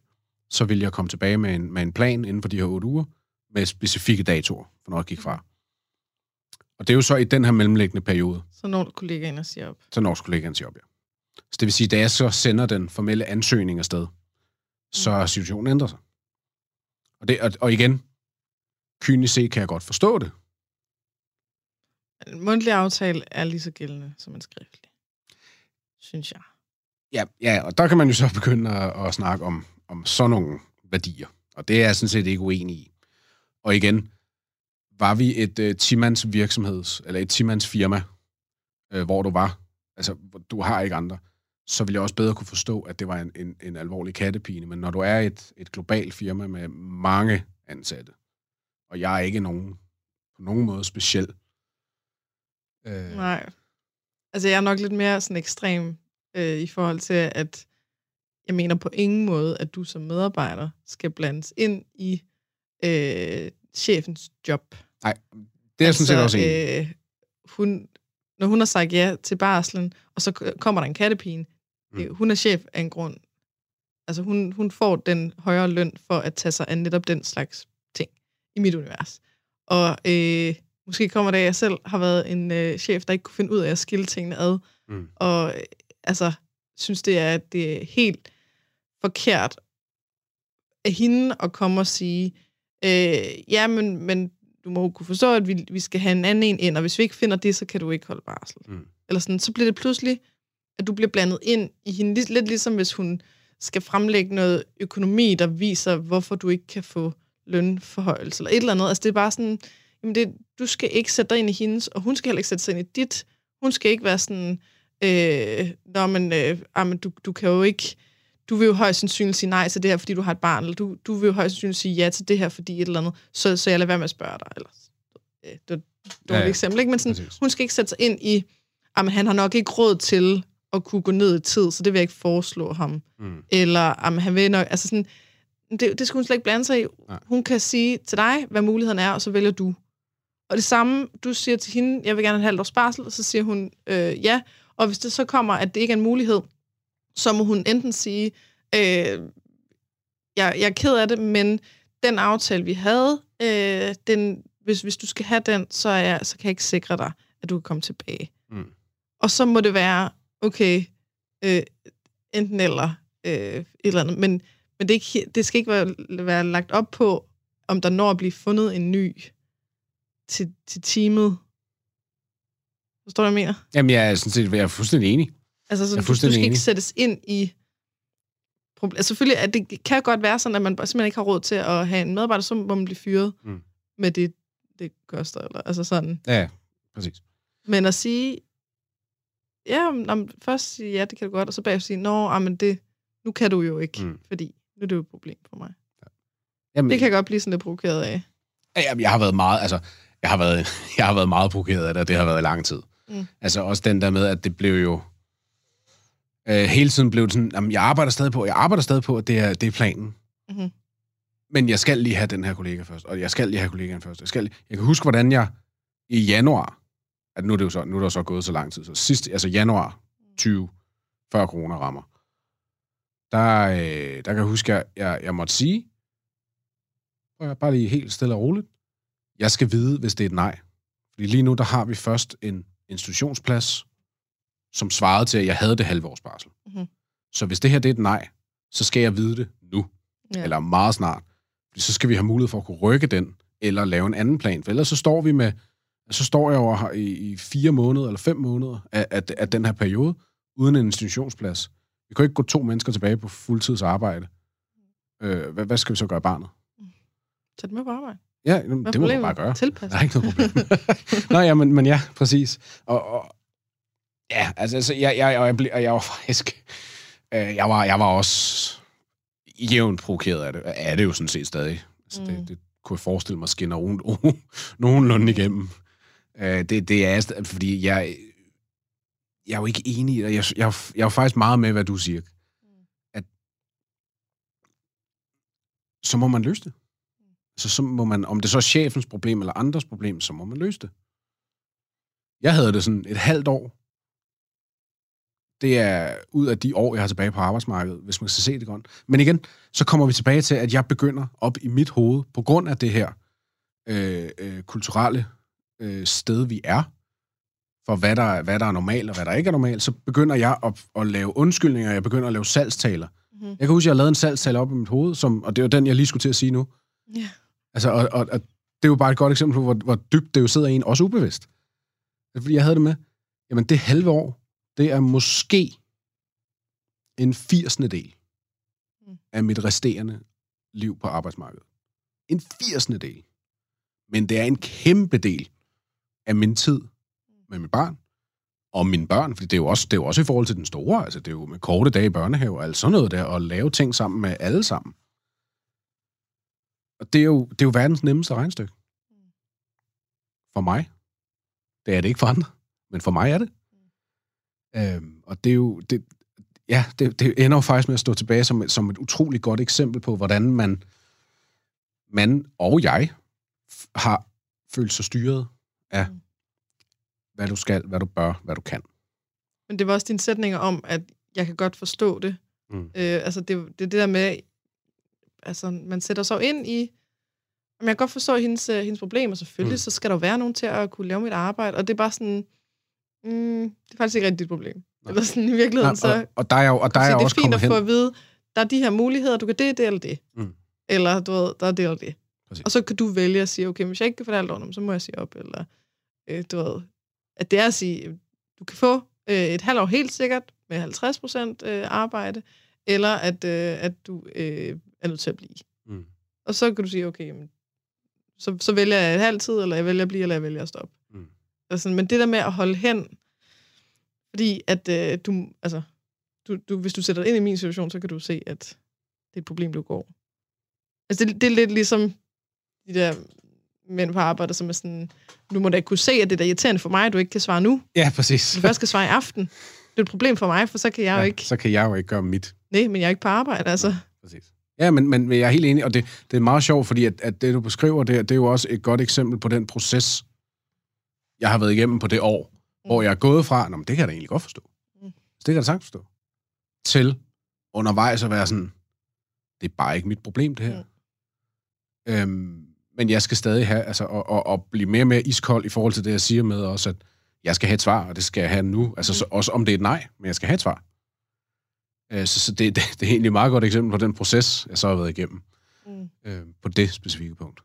så ville jeg komme tilbage med en, med en plan inden for de her otte uger, med specifikke datoer, for når jeg gik fra. Og det er jo så i den her mellemliggende periode, Så når kollegaerne siger op. så når kollegaen siger op, ja. Så det vil sige, da jeg så sender den formelle ansøgning afsted, så er situationen ændret sig. Og, det, og, og igen, kynisk set kan jeg godt forstå det. En mundtlig aftale er lige så gældende som en skriftlig. Synes jeg. Ja, ja, og der kan man jo så begynde at, at snakke om, om sådan nogle værdier. Og det er jeg sådan set ikke uenig i. Og igen, var vi et uh, timands virksomheds, eller et timands firma, uh, hvor du var, altså du har ikke andre, så ville jeg også bedre kunne forstå, at det var en, en, en alvorlig kattepine. Men når du er et, et globalt firma med mange ansatte, og jeg er ikke nogen, på nogen måde speciel. Øh, Nej. Altså, jeg er nok lidt mere sådan ekstrem øh, i forhold til, at jeg mener på ingen måde, at du som medarbejder skal blandes ind i øh, chefens job. Nej, det er jeg sådan set også enig i. øh, hun, når hun har sagt ja til barslen, og så kommer der en kattepine, Mm. mm. hun er chef af en grund. Altså hun, hun får den højere løn for at tage sig af netop den slags i mit univers. Og øh, måske kommer det af, at jeg selv har været en øh, chef, der ikke kunne finde ud af at skille tingene ad. Mm. Og øh, altså, synes det er, det er helt forkert af hende at komme og sige, øh, ja, men, men du må jo kunne forstå, at vi, vi skal have en anden en ind, og hvis vi ikke finder det, så kan du ikke holde barsel. Mm. Eller sådan, så bliver det pludselig, at du bliver blandet ind i hende, lidt, lidt ligesom hvis hun skal fremlægge noget økonomi, der viser, hvorfor du ikke kan få lønforhøjelse, eller et eller andet. Altså, det er bare sådan, jamen det, du skal ikke sætte dig ind i hendes, og hun skal heller ikke sætte sig ind i dit. Hun skal ikke være sådan, øh, Nå, men, øh, ah, men du, du kan jo ikke, du vil jo højst sandsynligt sige nej til det her, fordi du har et barn, eller du, du vil jo højst sandsynligt sige ja til det her, fordi et eller andet, så, så jeg lader være med at spørge dig. Eller, øh, det, var et ja. eksempel, ikke? Men sådan, Præcis. hun skal ikke sætte sig ind i, at han har nok ikke råd til at kunne gå ned i tid, så det vil jeg ikke foreslå ham. Mm. Eller at han vil nok, altså sådan, det, det skal hun slet ikke blande sig i. Nej. Hun kan sige til dig, hvad muligheden er, og så vælger du. Og det samme, du siger til hende, jeg vil gerne have et halvt års barsel, og så siger hun øh, ja. Og hvis det så kommer, at det ikke er en mulighed, så må hun enten sige, øh, jeg, jeg er ked af det, men den aftale, vi havde, øh, den, hvis, hvis du skal have den, så, er jeg, så kan jeg ikke sikre dig, at du kan komme tilbage. Mm. Og så må det være, okay, øh, enten eller øh, et eller andet. Men, men det, ikke, det skal ikke være, være lagt op på, om der når at blive fundet en ny til, til teamet. Forstår du, hvad jeg mener? Jamen, jeg er sådan set jeg er fuldstændig enig. Altså, så Jeg er du, du fuldstændig skal ikke enig. sættes sættes ind i... Problem. Altså, selvfølgelig, at det kan godt være sådan, at man simpelthen ikke har råd til at have en medarbejder, så må man blive fyret Mm. med det, det koster. Eller, altså sådan. Ja, præcis. Men at sige, ja, man først sige, ja, det kan du godt, og så bagefter sige, nå, ah, men det, nu kan du jo ikke, mm. fordi nu er det jo et problem for mig. Jamen, Det kan jeg godt blive sådan lidt provokeret af. Jamen, jeg har været meget, altså, jeg har været, jeg har været meget provokeret af det, og det har været i lang tid. Mm. Altså også den der med, at det blev jo, øh, hele tiden blev det sådan, jamen, jeg arbejder stadig på, jeg arbejder stadig på, at det er, det er planen. Mhm. Men jeg skal lige have den her kollega først, og jeg skal lige have kollegaen først. Jeg, skal, jeg kan huske, hvordan jeg i januar, at nu er det jo så, nu er der så gået så lang tid, så sidst, altså januar 20, før corona rammer, der, øh, der kan jeg huske, at jeg, jeg, jeg måtte sige, bare lige helt stille og roligt, jeg skal vide, hvis det er et nej. Fordi lige nu, der har vi først en institutionsplads, som svarede til, at jeg havde det halve års barsel. Mhm. Så hvis det her det er et nej, så skal jeg vide det nu, ja. eller meget snart. Fordi så skal vi have mulighed for at kunne rykke den, eller lave en anden plan. For ellers så står vi med, så står jeg over i, i fire måneder eller fem måneder af, af, af den her periode, uden en institutionsplads. Vi kan jo ikke gå to mennesker tilbage på fuldtidsarbejde. Øh, hvad, hvad skal vi så gøre barnet? Tag det med på arbejde. Ja, jamen, det må problemet? bare gøre. Tilpas. Der er ikke noget problem. Nå ja, men, men ja, præcis. Og, og ja, altså, altså jeg, jeg, jeg, jeg, jeg var faktisk... Øh, jeg, var, jeg var også jævnt provokeret af det. Er det jo sådan set stadig. Altså, mm. Det, det kunne jeg forestille mig skinner nogen, nogenlunde igennem. Øh, det, det er fordi jeg, jeg er jo ikke enig. i det. Jeg, jeg, jeg er jo faktisk meget med, hvad du siger. At så må man løse det. Så, så må man, om det så er chefens problem eller andres problem, så må man løse det. Jeg havde det sådan et halvt år. Det er ud af de år, jeg har tilbage på arbejdsmarkedet, hvis man skal se det godt. Men igen, så kommer vi tilbage til, at jeg begynder op i mit hoved, på grund af det her øh, øh, kulturelle øh, sted, vi er, for hvad der, hvad der er normalt og hvad der ikke er normalt, så begynder jeg at, at lave undskyldninger, jeg begynder at lave salgstaler. Mm-hmm. Jeg kan huske, at jeg lavede en salgstale op i mit hoved, som, og det var den, jeg lige skulle til at sige nu. Ja. Altså, og, og, og det er jo bare et godt eksempel på, hvor, hvor dybt det jo sidder i en, også ubevidst. Fordi jeg havde det med, jamen det halve år, det er måske en 80. del Mm. af mit resterende liv på arbejdsmarkedet. En 80. del. Men det er en kæmpe del af min tid med mit barn, og mine børn, fordi det er jo også, det er jo også i forhold til den store, altså det er jo med korte dage i børnehave, og alt sådan noget der, og lave ting sammen med alle sammen. Og det er jo, det er jo verdens nemmeste regnstykke. For mig. Det er det ikke for andre, men for mig er det. Øhm, og det er jo, det, ja, det, det ender jo faktisk med at stå tilbage som, som et utroligt godt eksempel på, hvordan man, man og jeg f- har følt sig styret af, Mm hvad du skal, hvad du bør, hvad du kan. Men det var også dine sætninger om, at jeg kan godt forstå det. Mm. Øh, altså, det, det det der med, altså, man sætter sig ind i, men jeg kan godt forstå hendes, øh, hendes problemer, selvfølgelig, Mm. så skal der jo være nogen til at kunne lave mit arbejde, og det er bare sådan, mm, det er faktisk ikke rigtig dit problem. Nej. Eller sådan i virkeligheden, Nej, så og, og der er jo, og der er så jeg det er også fint kommet at hen. få at vide, der er de her muligheder, du kan det, det eller det. Mm. Eller du ved, der er det eller det. Præcis. Og så kan du vælge at sige, okay, hvis jeg ikke kan få det alt ordentligt, så må jeg sige op. Eller, øh, du ved, at det er at sige, du kan få øh, et halvt år helt sikkert med 50 procent øh, arbejde, eller at, øh, at du øh, er nødt til at blive. Mm. Og så kan du sige, okay, jamen, så, så vælger jeg et halvt tid, eller jeg vælger at blive, eller jeg vælger at stoppe. Mm. Altså, men det der med at holde hen, fordi at øh, du, altså, du, du, hvis du sætter dig ind i min situation, så kan du se, at det er et problem, du går. Altså, det, det er lidt ligesom de der mænd på arbejde, som er sådan, du må da ikke kunne se, at det er da irriterende for mig, at du ikke kan svare nu. Ja, præcis. Du først skal svare i aften. Det er et problem for mig, for så kan jeg jo ikke... Så kan jeg jo ikke gøre mit. Nej, men jeg er ikke på arbejde, altså. Præcis. Ja, men, men, jeg er helt enig, og det, det er meget sjovt, fordi at, at det, du beskriver, det, det er jo også et godt eksempel på den proces, jeg har været igennem på det år, mm. hvor jeg er gået fra, Nå, men det kan jeg da egentlig godt forstå. Mm. Det kan jeg da sagtens forstå. Til undervejs at være sådan, det er bare ikke mit problem, det her. Mm. Øhm, men jeg skal stadig have, altså, og, og, og blive mere og mere iskold i forhold til det, jeg siger med også, at jeg skal have et svar, og det skal jeg have nu. Altså, Mm. så, også om det er et nej, men jeg skal have et svar. Øh, så så det, det, det er egentlig et meget godt eksempel på den proces, jeg så har været igennem Mm. øh, på det specifikke punkt.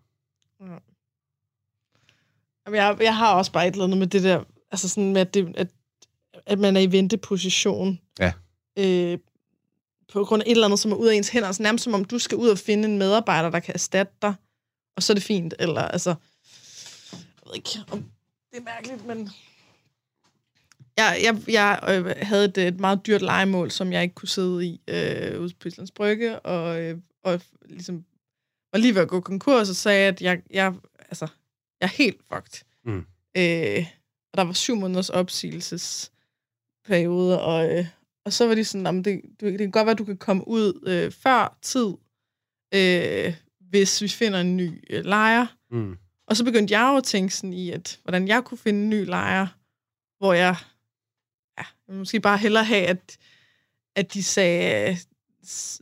Jamen, jeg, jeg har også bare et eller andet med det der, altså sådan med, at, det, at, at man er i venteposition. Ja. Øh, på grund af et eller andet, som er ud af ens hænder. Altså nærmest som om, du skal ud og finde en medarbejder, der kan erstatte dig, og så er det fint. Eller altså, jeg ved ikke, om det er mærkeligt, men... Jeg, jeg, jeg øh, havde et, et meget dyrt legemål, som jeg ikke kunne sidde i øh, ude på Islands Brygge, og, øh, og ligesom var lige ved at gå konkurs, og sagde, at jeg, jeg, altså, jeg er helt fucked. Mm. Øh, og der var syv måneders opsigelsesperiode, og, øh, og så var de sådan, "Jamen, det, det kan godt være, at du kan komme ud øh, før tid, øh, hvis vi finder en ny øh, lejer. Mm. Og så begyndte jeg jo at tænke sådan i, at hvordan jeg kunne finde en ny lejer, hvor jeg, ja, jeg måske bare hellere have, at, at de sagde,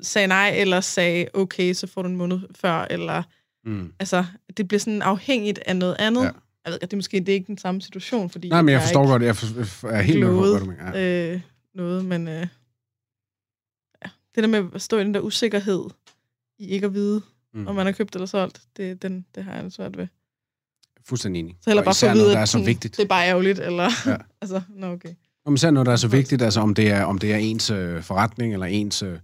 sagde nej, eller sagde, okay, så får du en måned før, eller Mm. altså, det bliver sådan afhængigt af noget andet. Ja. Jeg ved, at det er måske det er ikke den samme situation, fordi Nej, men jeg er forstår godt, jeg for, jeg er helt lovet, hvad du mener. Ja. øh, noget, men øh, ja, det der med at stå i den der usikkerhed i ikke at vide, Mm. om man har købt eller solgt, det, den, det har jeg lidt svært ved. Fuldstændig enig. Så heller Og bare især at vide, noget, der er så vigtigt. det er bare ærgerligt, eller... Ja. Altså, nå okay. Om især noget, der er så vigtigt, altså om det er, om det er ens øh, forretning, eller ens øh,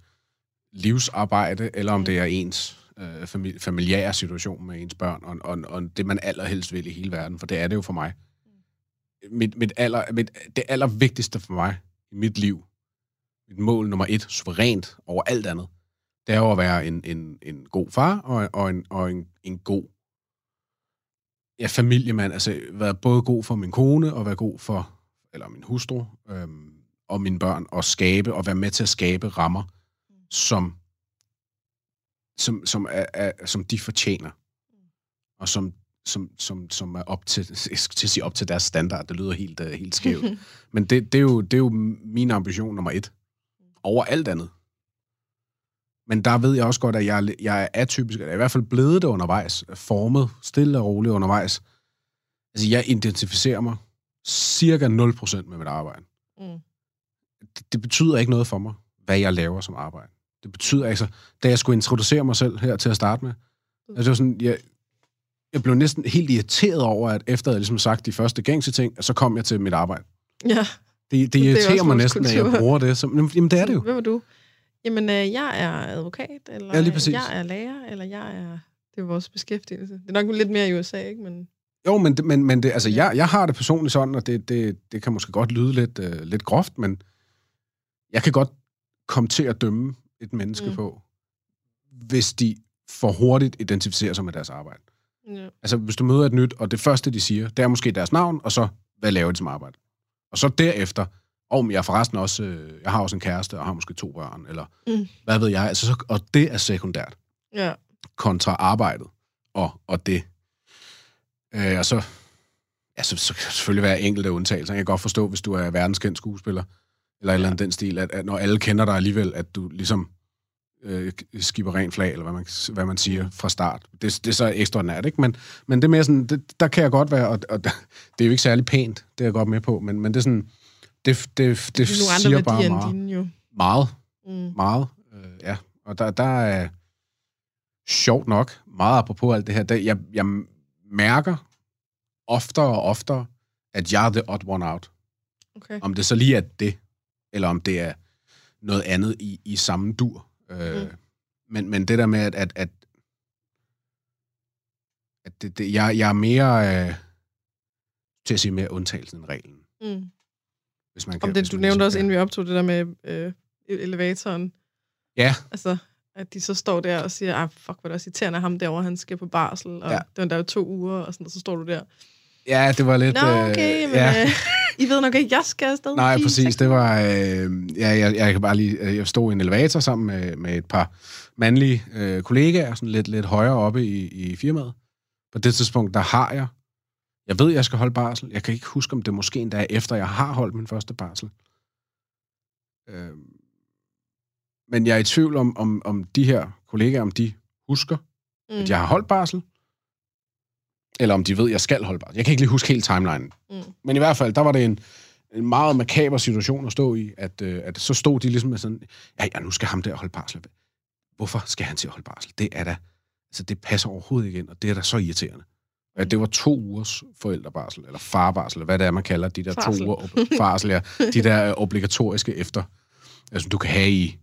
livsarbejde, eller om Mm. det er ens øh, famili- familiære situation med ens børn, og, og, og det, man allerhelst vil i hele verden, for det er det jo for mig. Mit, mit aller, mit, det allervigtigste for mig i mit liv, mit mål nummer et, suverænt over alt andet, det er jo at være en, en, en god far og, og, en, og en, en god ja, familiemand. Altså være både god for min kone og være god for eller min hustru øhm, og mine børn og skabe og være med til at skabe rammer, som som, som, er, er, som de fortjener. Og som som, som, som er op til, til at sige op til deres standard. Det lyder helt, uh, helt skævt. Men det, det, er jo, det er jo min ambition nummer et. Over alt andet. Men der ved jeg også godt, at jeg, jeg er atypisk, eller jeg er i hvert fald blevet det undervejs, formet, stille og roligt undervejs. Altså, jeg identificerer mig cirka 0% med mit arbejde. Mm. Det, det betyder ikke noget for mig, hvad jeg laver som arbejde. Det betyder altså, da jeg skulle introducere mig selv her til at starte med, altså, det var sådan, jeg, jeg blev næsten helt irriteret over, at efter jeg ligesom sagt de første gængse ting, så kom jeg til mit arbejde. Ja. Det, det irriterer mig næsten, at jeg bruger det. Som, jamen, det er det jo. Hvem er du? Jamen, øh, jeg er advokat, eller Ja, lige præcis. jeg er lærer, eller jeg er... Det er vores beskæftigelse. Det er nok lidt mere i USA, ikke? Men Jo, men, det- men, men det, altså, jeg, jeg har det personligt sådan, og det, det, det kan måske godt lyde lidt, øh, lidt groft, men jeg kan godt komme til at dømme et menneske Mm. mm. på, hvis de for hurtigt identificerer sig med deres arbejde. ja. Altså, hvis du møder et nyt, og det første, de siger, det er måske deres navn, og så, hvad laver de som arbejde? Og så derefter, og jeg forresten også, øh, jeg har også en kæreste, og har måske to børn, eller Mm. hvad ved jeg, altså, så, og det er sekundært ja. kontra arbejdet og, og det. Øh, og så, ja, så, kan selvfølgelig være enkelte undtagelser. Jeg kan godt forstå, hvis du er verdenskendt skuespiller, eller et eller andet den stil, at, at når alle kender dig alligevel, at du ligesom øh, skipper rent flag, eller hvad man, hvad man siger fra start. Det, det er så ekstraordinært, ikke? Men, men det er mere sådan, det, der kan jeg godt være, og, og det er jo ikke særlig pænt, det er jeg godt med på, men, men det er sådan, det, det, det, Det nogle siger bare meget. dine, jo. Meget, Mm. meget, øh, ja. Og der, der er sjovt nok, meget apropos alt det her, der, jeg, jeg mærker oftere og oftere, at jeg er the odd one out. Okay. Om det så lige er det, eller om det er noget andet i, i samme dur. Øh, mm. men, men det der med, at, at, at, at det, det, jeg, jeg er mere, øh, til at sige mere undtagelsen end reglen. Mm. Hvis man kan, Om det, hvis du man nævnte også, kan- inden vi optog det der med øh, elevatoren. Ja, Altså, at de så står der og siger, ah, fuck, hvor er det også irriterende, at ham derovre, han skal på barsel, og ja. Det var der jo to uger, og sådan, og så står du der. ja, det var lidt... Nå, okay, øh, men ja. øh, I ved nok ikke, jeg skal afsted. Nej, præcis. Det var... Øh, ja, jeg, jeg kan bare lige... øh, Jeg stod i en elevator sammen med, med et par mandlige øh, kollegaer, sådan lidt, lidt højere oppe i, i firmaet. På det tidspunkt, der har jeg... Jeg ved, jeg skal holde barsel. Jeg kan ikke huske, om det måske endda er efter, jeg har holdt min første barsel. Øh, men jeg er i tvivl om, om, om de her kollegaer, om de husker, mm. at jeg har holdt barsel, eller om de ved, at jeg skal holde barsel. Jeg kan ikke lige huske helt timelinen. Mm. Men i hvert fald, der var det en, en meget makaber situation at stå i, at, øh, at så stod de ligesom med sådan, ja, ja, nu skal ham der holde barsel. Hvorfor skal han til at holde barsel? Det er da, altså det passer overhovedet ikke ind, og det er da så irriterende. At det var to ugers forældrebarsel, eller farbarsel, eller hvad det er, man kalder de der Farsel. to uger farsel, ja, de der øh, obligatoriske efter, altså du kan have i,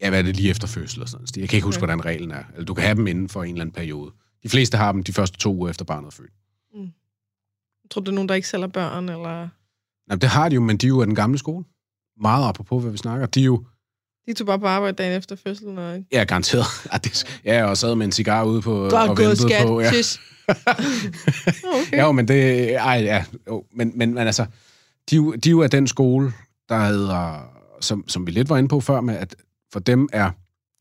ja, hvad er det lige efter fødsel og sådan noget. Jeg kan ikke huske, Okay. hvordan reglen er. Eller du kan have dem inden for en eller anden periode. De fleste har dem de første to uger efter barnet er født. Tror du, det er nogen, der ikke sælger børn, eller... Jamen, det har de jo, men de er jo af den gamle skole. Meget apropos, hvad vi snakker. De er jo, De tog bare på arbejde dagen efter fødslen, og... ja, garanteret. Ja, det, ja, og sad med en cigar ude på har og ventede skat, på. Ja. okay. ja, jo, men det, ej, ja, jo, men, men, men altså, de, er de er jo af den skole, der hedder, som, som vi lidt var inde på før med, at for dem er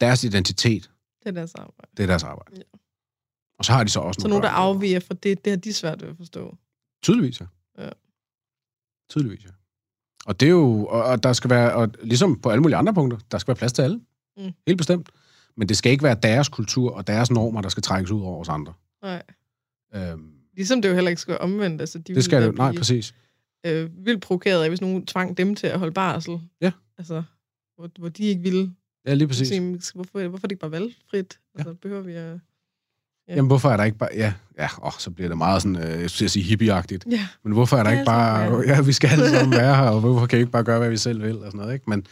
deres identitet, Det er deres arbejde. det er deres arbejde. Ja. Og så har de så også Så nogle nogen, der afviger fra det, det har de svært ved at forstå. Tydeligvis, ja. Ja. Tydeligvis, ja. Og det er jo, og, og der skal være, og ligesom på alle mulige andre punkter, der skal være plads til alle. Mm. Helt bestemt. Men det skal ikke være deres kultur og deres normer, der skal trækkes ud over os andre. Nej. Øhm, Ligesom det jo heller ikke skal være omvendt. Altså, de det skal det nej, blive, præcis. Øh, vildt provokeret af, hvis nogen tvang dem til at holde barsel. Ja. Altså, hvor, hvor de ikke ville. Ja, lige præcis. Sige, hvorfor, hvorfor er det ikke bare valgfrit? Altså, behøver vi at... Ja. Jamen, hvorfor er der ikke bare... Ja, ja åh, så bliver det meget sådan, øh, jeg skal sige hippieagtigt. Ja, Men hvorfor er der ikke bare... Ja, vi skal alle sammen være her, og hvorfor kan vi ikke bare gøre, hvad vi selv vil, og sådan noget, ikke? Men,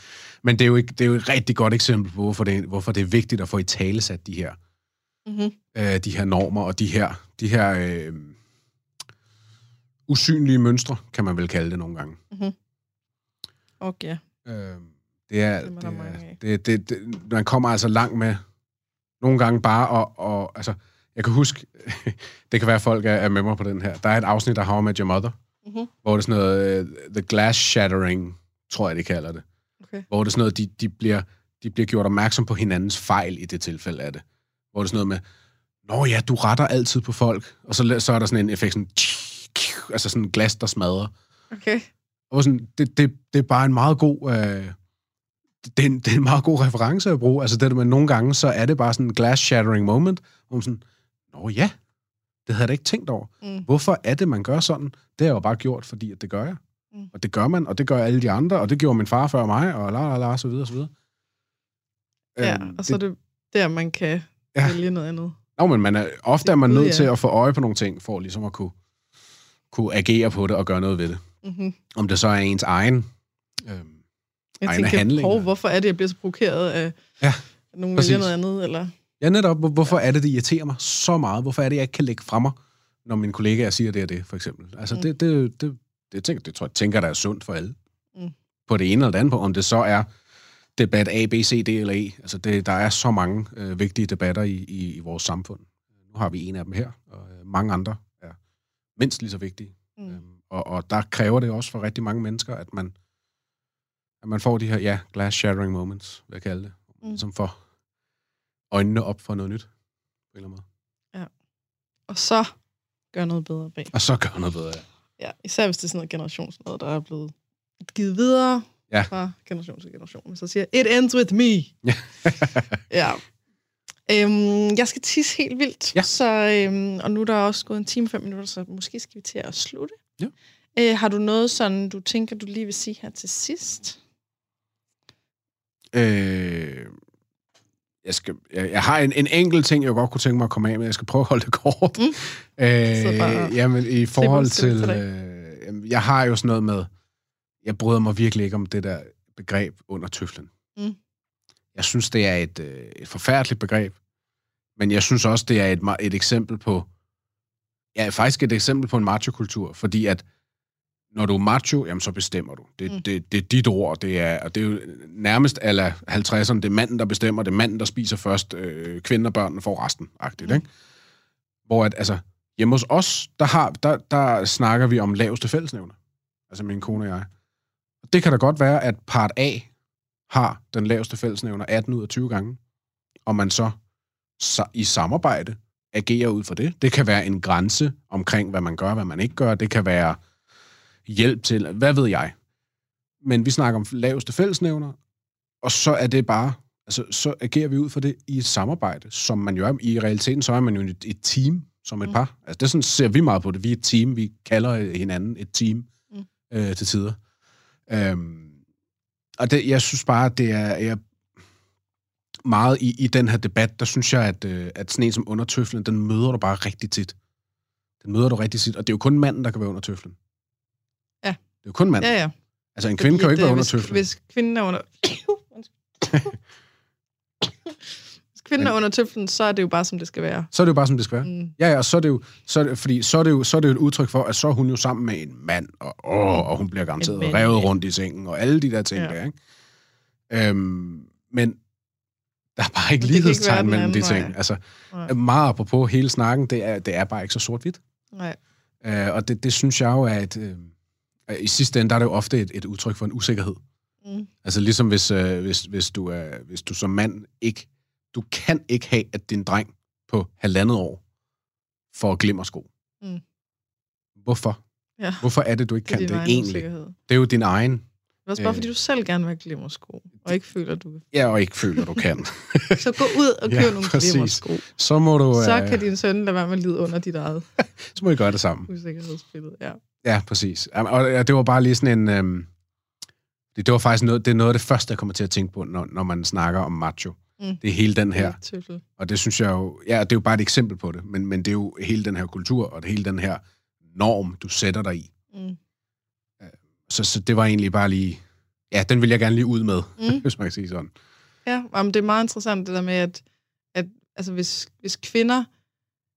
men det, er jo ikke, det er jo et rigtig godt eksempel på, hvorfor det, hvorfor det er vigtigt at få i tale sat de her, mm-hmm. øh, de her normer, og de her, de her øh, usynlige mønstre, kan man vel kalde det nogle gange. og ja. Øh, det er, Dem er det, er det, det, det, man kommer altså langt med nogle gange bare og, og altså, jeg kan huske, det kan være, at folk er, er med mig på den her. Der er et afsnit af How I Met Your Mother, Mm-hmm. hvor det er sådan noget, uh, The Glass Shattering, tror jeg, de kalder det. Okay. Hvor det er sådan noget, de, de, bliver, de bliver gjort opmærksom på hinandens fejl i det tilfælde af det. Hvor det er sådan noget med, Nå ja, du retter altid på folk. Og så, så er der sådan en effekt, sådan, altså sådan en glas, der smadrer. Okay. Og sådan, det, det, det er bare en meget god... Øh, det, er en, det er en meget god reference at bruge. Altså det, med nogle gange, så er det bare sådan en glass-shattering moment, hvor man sådan, Nå ja, det havde jeg da ikke tænkt over. Mm. Hvorfor er det, man gør sådan? Det har jeg jo bare gjort, fordi at det gør jeg. Mm. Og det gør man, og det gør alle de andre, og det gjorde min far før mig, og la la la, så videre, så videre. Ja, Øhm, og så er det der, man kan Ja. vælge noget andet. Nå, men man er, ofte Det er man nødt ja. til at få øje på nogle ting, for ligesom at kunne, kunne agere på det og gøre noget ved det. Mm-hmm. Om det så er ens egen... Øhm, Jeg Egne tænker, handlinger. hov, hvorfor er det, jeg bliver så provokeret af, Ja, nogen vælger noget andet? Eller? Ja, netop. Hvor- Hvorfor er det, det irriterer mig så meget? Hvorfor er det, jeg ikke kan lægge fra mig, når mine kollegaer siger det og det, for eksempel? Altså, Mm. det, det, det, det, tænker, det tror jeg, tænker, der er sundt for alle. Mm. På det ene eller det andet, på, om det så er debat A, B, C, D eller E. Altså, det, der er så mange øh, vigtige debatter i, i, i vores samfund. Nu har vi en af dem her, og øh, mange andre er mindst lige så vigtige. Mm. Øhm, og, og der kræver det også for rigtig mange mennesker, at man, at man får de her, ja, glass shattering moments, vil jeg kalde det, Mm. som får øjnene op for noget nyt, på en eller anden måde. Og så gør noget bedre bag. Og så gør noget bedre. Ja, især hvis det er sådan noget generationsnød, der er blevet givet videre Ja. fra generation til generation. Så siger it ends with me. Ja. ja. Øhm, jeg skal tisse helt vildt, Ja. så, øhm, og nu er der også gået en time og fem minutter, så måske skal vi til at slutte. Ja. Øh, har du noget sådan, du tænker, du lige vil sige her til sidst? øh, jeg, skal, jeg, jeg har en, en enkelt ting, jeg godt kunne tænke mig at komme af med. Jeg skal prøve at holde det kort. Mm. Øh, jamen, i forhold til... dig. Øh, jamen, jeg har jo sådan noget med... Jeg bryder mig virkelig ikke om det der begreb under tøflen. Mm. Jeg synes, det er et, øh, et forfærdeligt begreb. Men jeg synes også, det er et, et eksempel på... Ja, faktisk et eksempel på en machokultur. Fordi at når du er macho, jamen så bestemmer du. Det, Mm. det, det er dit ord, det er, og det er jo nærmest ala 50'erne, det er manden, der bestemmer, det er manden, der spiser først, øh, kvinden og børnene får resten, agtigt, Mm. ikke? Hvor at, altså, hjemme hos os, der, har, der, der snakker vi om laveste fællesnævner. Altså min kone og jeg. Og det kan da godt være, at part A har den laveste fællesnævner 18 ud af 20 gange, og man så, så i samarbejde agerer ud for det. Det kan være en grænse omkring, hvad man gør, hvad man ikke gør. Det kan være hjælp til, hvad ved jeg. Men vi snakker om laveste fællesnævner, og så er det bare, altså så agerer vi ud for det i et samarbejde, som man jo er. I realiteten, så er man jo et, et team, som et Mm. par. Altså det sådan ser vi meget på det. Vi er et team, vi kalder hinanden et team Mm. øh, til tider. Øhm, og det, jeg synes bare, at det er, jeg, meget i, i den her debat, der synes jeg, at, øh, at sådan en som under tøflen, den møder du bare rigtig tit. Den møder du rigtig tit, og det er jo kun manden, der kan være under tøflen. Ja. Det er jo kun manden. Ja, ja. Altså en kvinde Fordi kan jo ikke være under hvis, tøflen. Hvis kvinden er under... hvis kvinden er under tøflen, så er det jo bare, som det skal være. Så er det jo bare, som det skal være. Mm. Ja, ja, og så er det jo, så er det, fordi så er det jo, så er det jo et udtryk for, at så er hun jo sammen med en mand, og, åh, og hun bliver garanteret mand, revet rundt i sengen, og alle de der ting Ja. der, ikke? Øhm, men der er bare ikke lighedstegn mellem de ting. Altså, Nej. meget apropos hele snakken, det er, det er bare ikke så sort-hvidt. Nej. Øh, og det, det synes jeg jo er et... Øh, i sidste ende, der er det jo ofte et, et udtryk for en usikkerhed. Mm. Altså ligesom hvis, øh, hvis, hvis, du er, hvis du som mand ikke... Du kan ikke have, at din dreng på halvandet år får glimmersko. Mm. Hvorfor? Ja. Hvorfor er det, du ikke Det kan det egen egentlig? Det er jo din egen... Det er også bare, Øh. fordi du selv gerne vil have glimmersko, og ikke føler, du kan. Ja, og ikke føler, du kan. Så gå ud og køb Ja, nogle præcis. glimmersko. så må du... Så øh, kan din søn lade være med at lide under dit eget så må I gøre det sammen. usikkerhedsbillede. Ja. Ja, præcis. Og ja, det var bare lige sådan en... Øhm, det, det var faktisk noget, det er noget af det første, jeg kommer til at tænke på, når, når man snakker om macho. Mm. Det er hele den her. Tøffel. Og det synes jeg jo... Ja, det er jo bare et eksempel på det, men, men det er jo hele den her kultur, og det hele den her norm, du sætter dig i. Mm. Så, så det var egentlig bare lige... Ja, den vil jeg gerne lige ud med, Mm. hvis man kan sige sådan. Ja, jamen, det er meget interessant det der med, at, at altså, hvis, hvis kvinder...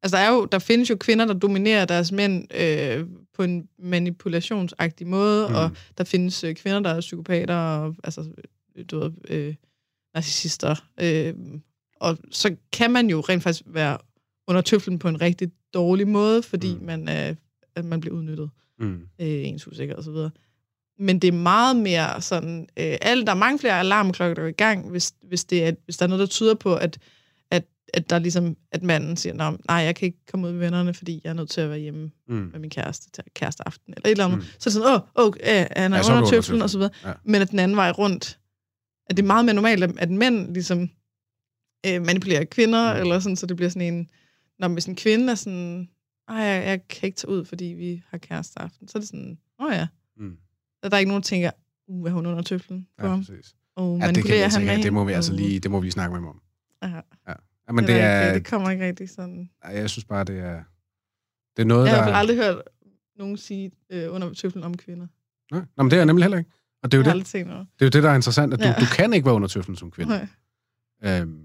Altså, der, er jo, der findes jo kvinder, der dominerer deres mænd øh, på en manipulationsagtig måde, Mm. og der findes øh, kvinder, der er psykopater og altså, du ved, øh, narcissister. Øh, og så kan man jo rent faktisk være under tøflen på en rigtig dårlig måde, fordi Mm. man, er, at man bliver udnyttet Mm. øh, ens usikker og så videre. Men det er meget mere sådan, øh, alle, der er mange flere alarmklokker, der er i gang, hvis, hvis, det er, hvis der er noget, der tyder på, at, at, der ligesom, at manden siger, "Nå, nej, jeg kan ikke komme ud med vennerne, fordi jeg er nødt til at være hjemme Mm. med min kæreste til kæreste aften, eller et eller andet. Mm. Så er det sådan, åh, oh, oh, øh, han er Ja, er ja, under tøflen, og så videre. Ja. Ja. Men at den anden vej rundt, at det er meget mere normalt, at- mænd ligesom øh, manipulerer kvinder, Mm. eller sådan, så det bliver sådan en, når hvis en kvinde er sådan, ej, jeg, jeg kan ikke tage ud, fordi vi har kæreste aften, så er det sådan, åh oh, ja. Mm. Så der er ikke nogen, der tænker, uh, er hun under tøflen Ja, præcis. Og Ja, det, kan manipulerer altså, han med ja, det må vi altså lige, det må vi snakke med ham om. Ja, Ja, men det, det, er, ikke, det kommer ikke rigtig sådan. Ej, jeg synes bare, det er, det er noget, Jeg har der... aldrig hørt nogen sige øh, under tøflen om kvinder. Nej, Nå, men det er jeg nemlig heller ikke. Og det er jo det, det, er jo det der er interessant, at du, Ja. du kan ikke være under tøflen som kvinde. Nej. Øhm,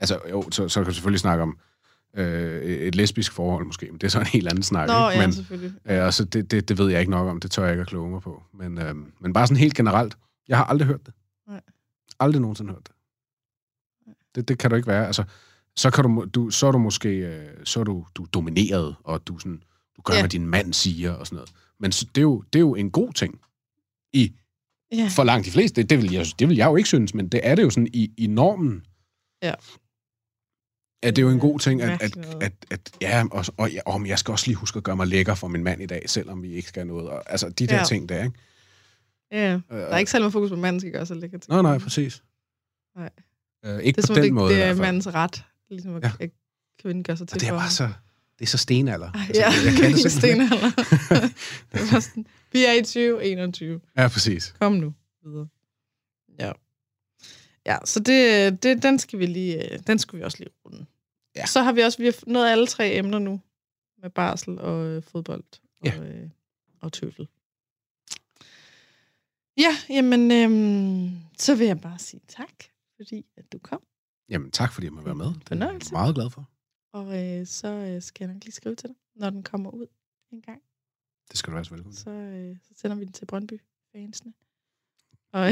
altså, jo, så, så kan du selvfølgelig snakke om øh, et lesbisk forhold måske, men det er så en helt anden snak. Nå, ikke? ja, Men, selvfølgelig. øh, altså, det, det, det ved jeg ikke nok om, det tør jeg ikke at kloge mig på. Men, øhm, men bare sådan helt generelt, jeg har aldrig hørt det. Nej. Aldrig nogensinde hørt det. Det, det kan du ikke være. Altså, så, kan du, du, så er du måske øh, så er du, du er domineret, og du, sådan, du gør, ja. Hvad din mand siger, og sådan noget. Men så, det, er jo, det er jo en god ting i Ja. for langt de fleste. Det, det, vil jeg, det vil jeg jo ikke synes, men det er det jo sådan i, i normen. Ja. At det er jo en god ting, at, at, at, at ja, og, og, ja, og jeg skal også lige huske at gøre mig lækker for min mand i dag, selvom vi ikke skal noget. Og, altså, de der Ja. ting der, ikke? Ja, Øh, der er ikke særlig meget fokus på, at manden skal gøre sig lækker til. Nej, nej, præcis. Nej. Øh, ikke Det på den det, måde det er mandens ret, ligesom at, Ja. at kvinden gør sig til Og det er bare så, det er så stenalder. Ej, Altså, ja, jeg kan det ikke. stenalder. det er sådan, vi er i 2021. Ja, præcis. Kom nu videre. Ja. Ja, så det, det, den skal vi lige, øh, den skulle vi også lige runde. Ja. Så har vi også vi har nået alle tre emner nu, med barsel og øh, fodbold og, Ja. øh, og tøffel. Ja, jamen, øhm, så vil jeg bare sige tak, fordi at du kom. Jamen, tak fordi jeg må være med. Det er jeg meget glad for. Og øh, så øh, skal jeg nok lige skrive til dig, når den kommer ud en gang. Det skal du være så velkommen. Så, øh, så sender vi den til Brøndby-fansene. Og,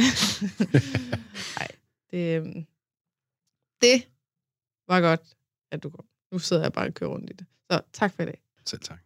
nej, det, øh, det var godt, at du kom. Nu sidder jeg bare og kører rundt i det. Så tak for i dag. Selv tak.